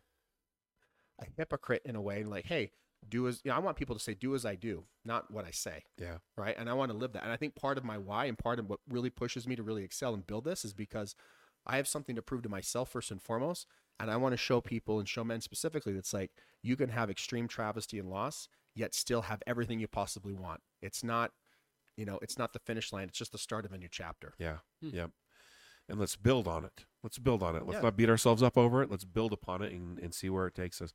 [SPEAKER 4] a hypocrite in a way, and like, hey, do as you know, I want people to say, do as I do, not what I say
[SPEAKER 2] Yeah.
[SPEAKER 4] right? And I want to live that. And I think part of my why and part of what really pushes me to really excel and build this is because I have something to prove to myself first and foremost, And I want to show people and show men specifically that's like you can have extreme travesty and loss, yet still have everything you possibly want. It's not, you know, it's not the finish line. It's just the start of a new chapter.
[SPEAKER 2] Yeah.
[SPEAKER 1] Hmm.
[SPEAKER 2] Yep. And let's build on it. Let's build on it. Let's
[SPEAKER 4] Yeah.
[SPEAKER 2] not beat ourselves up over it. Let's build upon it and, and see where it takes us.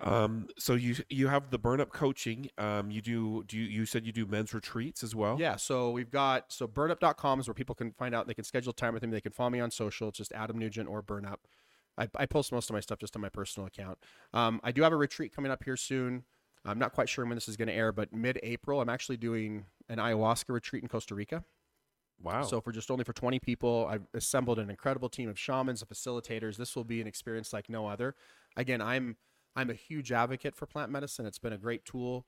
[SPEAKER 2] Um, so you you have the burn up coaching. Um, you do do you, you said you do men's retreats as well?
[SPEAKER 4] Yeah, so we've got so burnup.com is where people can find out they can schedule time with me. They can follow me on social. It's just Adam Nugent or Burnup. I, I post most of my stuff just on my personal account. Um, I do have a retreat coming up here soon. I'm not quite sure when this is going to air, but mid-April, I'm actually doing an ayahuasca retreat in Costa Rica.
[SPEAKER 2] Wow.
[SPEAKER 4] So for just only for 20 people, I've assembled an incredible team of shamans and facilitators. This will be an experience like no other. Again, I'm I'm a huge advocate for plant medicine. It's been a great tool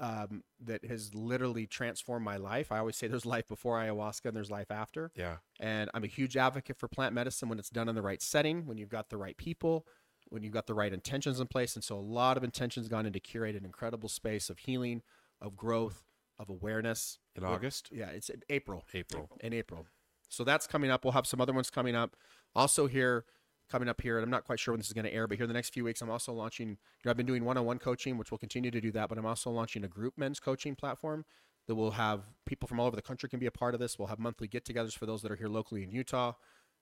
[SPEAKER 4] um, that has literally transformed my life. I always say there's life before ayahuasca and there's life after.
[SPEAKER 2] yeah.
[SPEAKER 4] And I'm a huge advocate for plant medicine when it's done in the right setting, when you've got the right people, when you've got the right intentions in place. And so a lot of intentions gone into curate an incredible space of healing, of growth, of awareness.
[SPEAKER 2] In August,
[SPEAKER 4] Yeah, it's in April
[SPEAKER 2] April.
[SPEAKER 4] in April. So that's coming up. We'll have some other ones coming up. Also here, coming up here, and I'm not quite sure when this is going to air, but here in the next few weeks, I'm also launching. You know, I've been doing one-on-one coaching, which we'll continue to do that, but I'm also launching a group men's coaching platform that will have people from all over the country can be a part of this. We'll have monthly get-togethers for those that are here locally in Utah,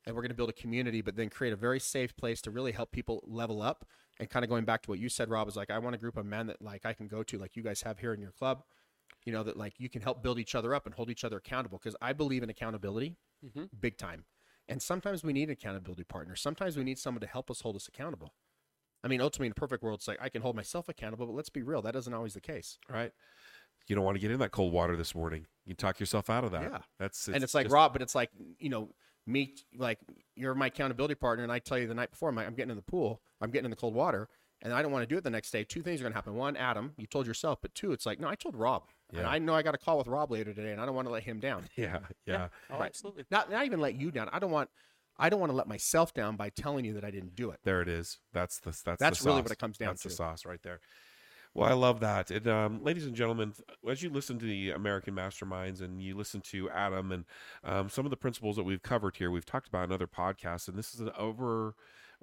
[SPEAKER 4] and we're going to build a community, but then create a very safe place to really help people level up. And kind of going back to what you said, Rob, is like I want a group of men that like I can go to, like you guys have here in your club you know that like you can help build each other up and hold each other accountable because i believe in accountability
[SPEAKER 1] Mhm.
[SPEAKER 4] big time and sometimes we need an accountability partner sometimes we need someone to help us hold us accountable i mean ultimately in a perfect world it's like i can hold myself accountable but let's be real that isn't always the case
[SPEAKER 2] Right. You don't want to get in that cold water this morning. You talk yourself out of that.
[SPEAKER 4] Yeah.
[SPEAKER 2] That's
[SPEAKER 4] and it's like
[SPEAKER 2] just-
[SPEAKER 4] rob but it's like you know me like you're my accountability partner and i tell you the night before I'm, like, I'm getting in the pool i'm getting in the cold water and i don't want to do it the next day two things are going to happen one adam you told yourself but two it's like no i told rob and i know i got a call with rob later today and i don't want to let him down
[SPEAKER 2] Yeah. Yeah.
[SPEAKER 1] Oh,
[SPEAKER 4] Right.
[SPEAKER 1] absolutely.
[SPEAKER 4] not not even let you down. I don't want I don't want to let myself down by telling you that I didn't do it.
[SPEAKER 2] There it is. That's the that's
[SPEAKER 4] That's
[SPEAKER 2] the
[SPEAKER 4] really
[SPEAKER 2] sauce.
[SPEAKER 4] what it comes down
[SPEAKER 2] That's the
[SPEAKER 4] to.
[SPEAKER 2] sauce right there. Well, I love that. And um, ladies and gentlemen, as you listen to the American Masterminds and you listen to Adam and um, some of the principles that we've covered here, we've talked about in other podcasts, and this is an over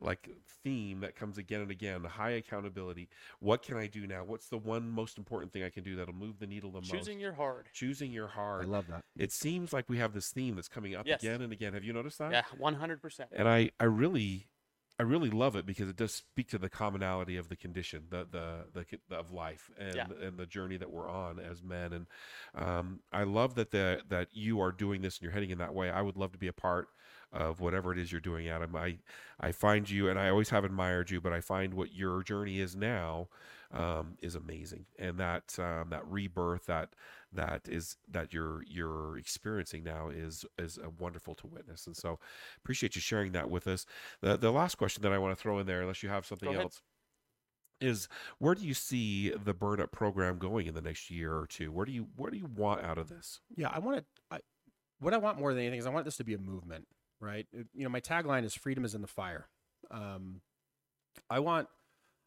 [SPEAKER 2] like theme that comes again and again high accountability what can i do now what's the one most important thing i can do that'll move the needle the most
[SPEAKER 1] Choosing your hard.
[SPEAKER 2] choosing your hard i
[SPEAKER 4] love that.
[SPEAKER 2] it seems like we have this theme that's coming up
[SPEAKER 1] Yes.
[SPEAKER 2] again and again have you noticed that
[SPEAKER 1] Yeah, 100%.
[SPEAKER 2] and I, I really I really love it because it does speak to the commonality of the condition, the the the, of life, and
[SPEAKER 1] Yeah.
[SPEAKER 2] and the journey that we're on as men. And um, I love that the that you are doing this and you're heading in that way. I would love to be a part of whatever it is you're doing, Adam. I I find you, and I always have admired you, but I find what your journey is now um, is amazing, and that um, that rebirth that that is that you're you're experiencing now is is wonderful to witness and so appreciate you sharing that with us the the last question that i want to throw in there unless you have something else is where do you see the burn up program going in the next year or two where do you what do you want out of this
[SPEAKER 4] Yeah, I want to. I, what I want more than anything is I want this to be a movement, right? It- you know, my tagline is "Freedom is in the fire." Um, I want,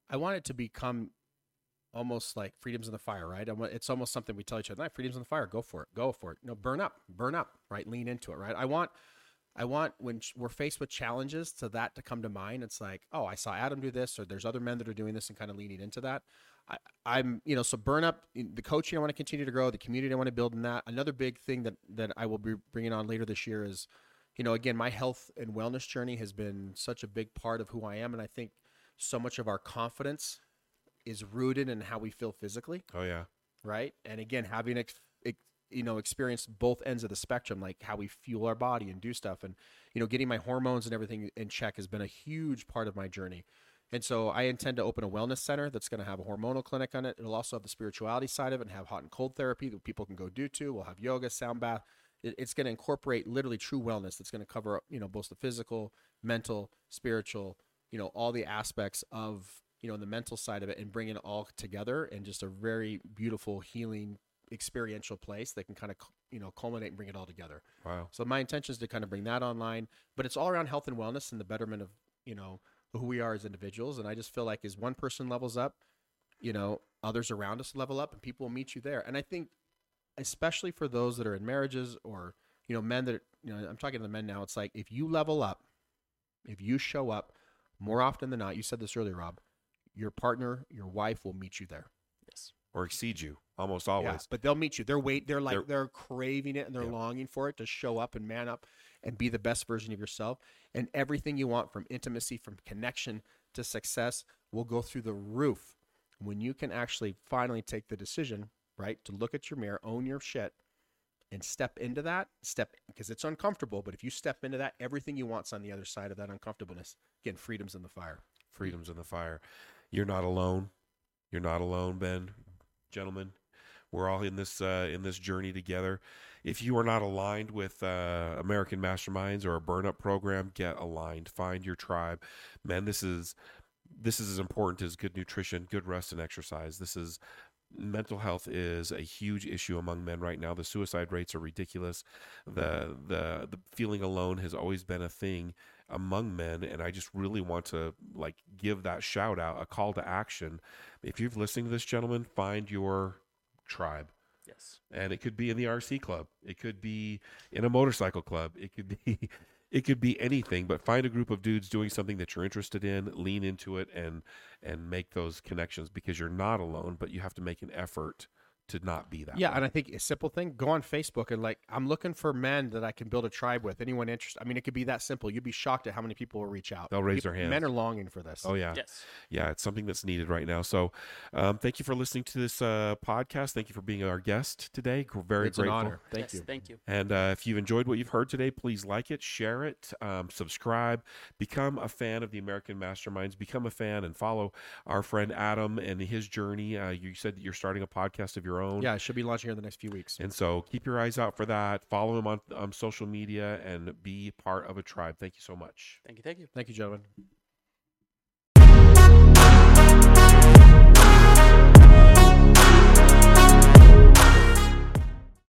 [SPEAKER 4] I want it to become almost like freedom's in the fire, right? It's almost something we tell each other, "Nah, freedom's in the fire. Go for it. Go for it. No, burn up, burn up, right? Lean into it, right? I want, I want when we're faced with challenges to that to come to mind. It's like, oh, I saw Adam do this, or there's other men that are doing this, and kind of leaning into that. I, I'm, you know, so burn up the coaching. I want to continue to grow the community. I want to build in that. Another big thing that that I will be bringing on later this year is, you know, again, my health and wellness journey has been such a big part of who I am, and I think so much of our confidence is rooted in how we feel physically
[SPEAKER 2] oh yeah
[SPEAKER 4] right? And again, having ex- ex- you know experienced both ends of the spectrum, like how we fuel our body and do stuff, and you know, getting my hormones and everything in check has been a huge part of my journey. And so I intend to open a wellness center that's going to have a hormonal clinic on it. It'll also have the spirituality side of it and have hot and cold therapy that people can go do to. We'll have yoga, sound bath. It- It's going to incorporate literally true wellness. That's going to cover you know both the physical, mental, spiritual, you know all the aspects of you know the mental side of it and bring it all together in just a very beautiful healing experiential place that can kind of you know culminate and bring it all together.
[SPEAKER 2] Wow.
[SPEAKER 4] So my intention is to kind of bring that online but it's all around health and wellness and the betterment of you know who we are as individuals. And i just feel like as one person levels up you know others around us level up and people will meet you there. And i think especially for those that are in marriages or you know men that you know i'm talking to the men now it's like if you level up if you show up more often than not, you said this earlier, Rob, your partner, your wife will meet you there.
[SPEAKER 1] Yes.
[SPEAKER 2] or exceed you almost always.
[SPEAKER 4] Yeah, but they'll meet you. They're wait. They're like
[SPEAKER 2] They're-
[SPEAKER 4] they're, craving it and they're
[SPEAKER 2] Yeah.
[SPEAKER 4] longing for it to show up and man up and be the best version of yourself. And everything you want from intimacy, from connection to success, will go through the roof when you can actually finally take the decision, right, to look at your mirror, own your shit, and step into that. Step because it's uncomfortable, but if you step into that, everything you want's on the other side of that uncomfortableness. Again, freedom's in the fire.
[SPEAKER 2] freedoms in the fire. You're not alone. You're not alone, Ben. Gentlemen, we're all in this uh, in this journey together. If you are not aligned with uh, American Masterminds or a burn up program, get aligned. Find your tribe. Men, this is this is as important as good nutrition, good rest, and exercise. This is mental health is a huge issue among men right now. The suicide rates are ridiculous. The the the feeling alone has always been a thing among men and I just really want to like give that shout out, a call to action. If you've listening to this gentleman, find your tribe.
[SPEAKER 1] Yes.
[SPEAKER 2] And it could be in the RC club. It could be in a motorcycle club. It could be it could be anything, but find a group of dudes doing something that you're interested in, lean into it and and make those connections because you're not alone, but you have to make an effort to not be that.
[SPEAKER 4] Yeah,
[SPEAKER 2] way.
[SPEAKER 4] and I think a simple thing: go on Facebook and like, I'm looking for men that I can build a tribe with. Anyone interested? I mean, it could be that simple. You'd be shocked at how many people will reach out.
[SPEAKER 2] They'll raise
[SPEAKER 4] People-
[SPEAKER 2] their hands.
[SPEAKER 4] Men are longing for this.
[SPEAKER 2] Oh yeah.
[SPEAKER 1] Yes.
[SPEAKER 2] yeah, it's something that's needed right now. So, um, thank you for listening to this uh, podcast. Thank you for being our guest today. We're very
[SPEAKER 4] it's an
[SPEAKER 2] grateful.
[SPEAKER 4] honor. Thank
[SPEAKER 1] Yes,
[SPEAKER 4] you.
[SPEAKER 1] Thank you.
[SPEAKER 2] And uh, if you've enjoyed what you've heard today, please like it, share it, um, subscribe, become a fan of the American Masterminds, become a fan, and follow our friend Adam and his journey. Uh, you said that you're starting a podcast of your own.
[SPEAKER 4] Yeah, it should be launching here in the next few weeks.
[SPEAKER 2] And so keep your eyes out for that. Follow him on, on social media and be part of a tribe. Thank you so much.
[SPEAKER 1] Thank you. Thank you.
[SPEAKER 4] Thank you, gentlemen.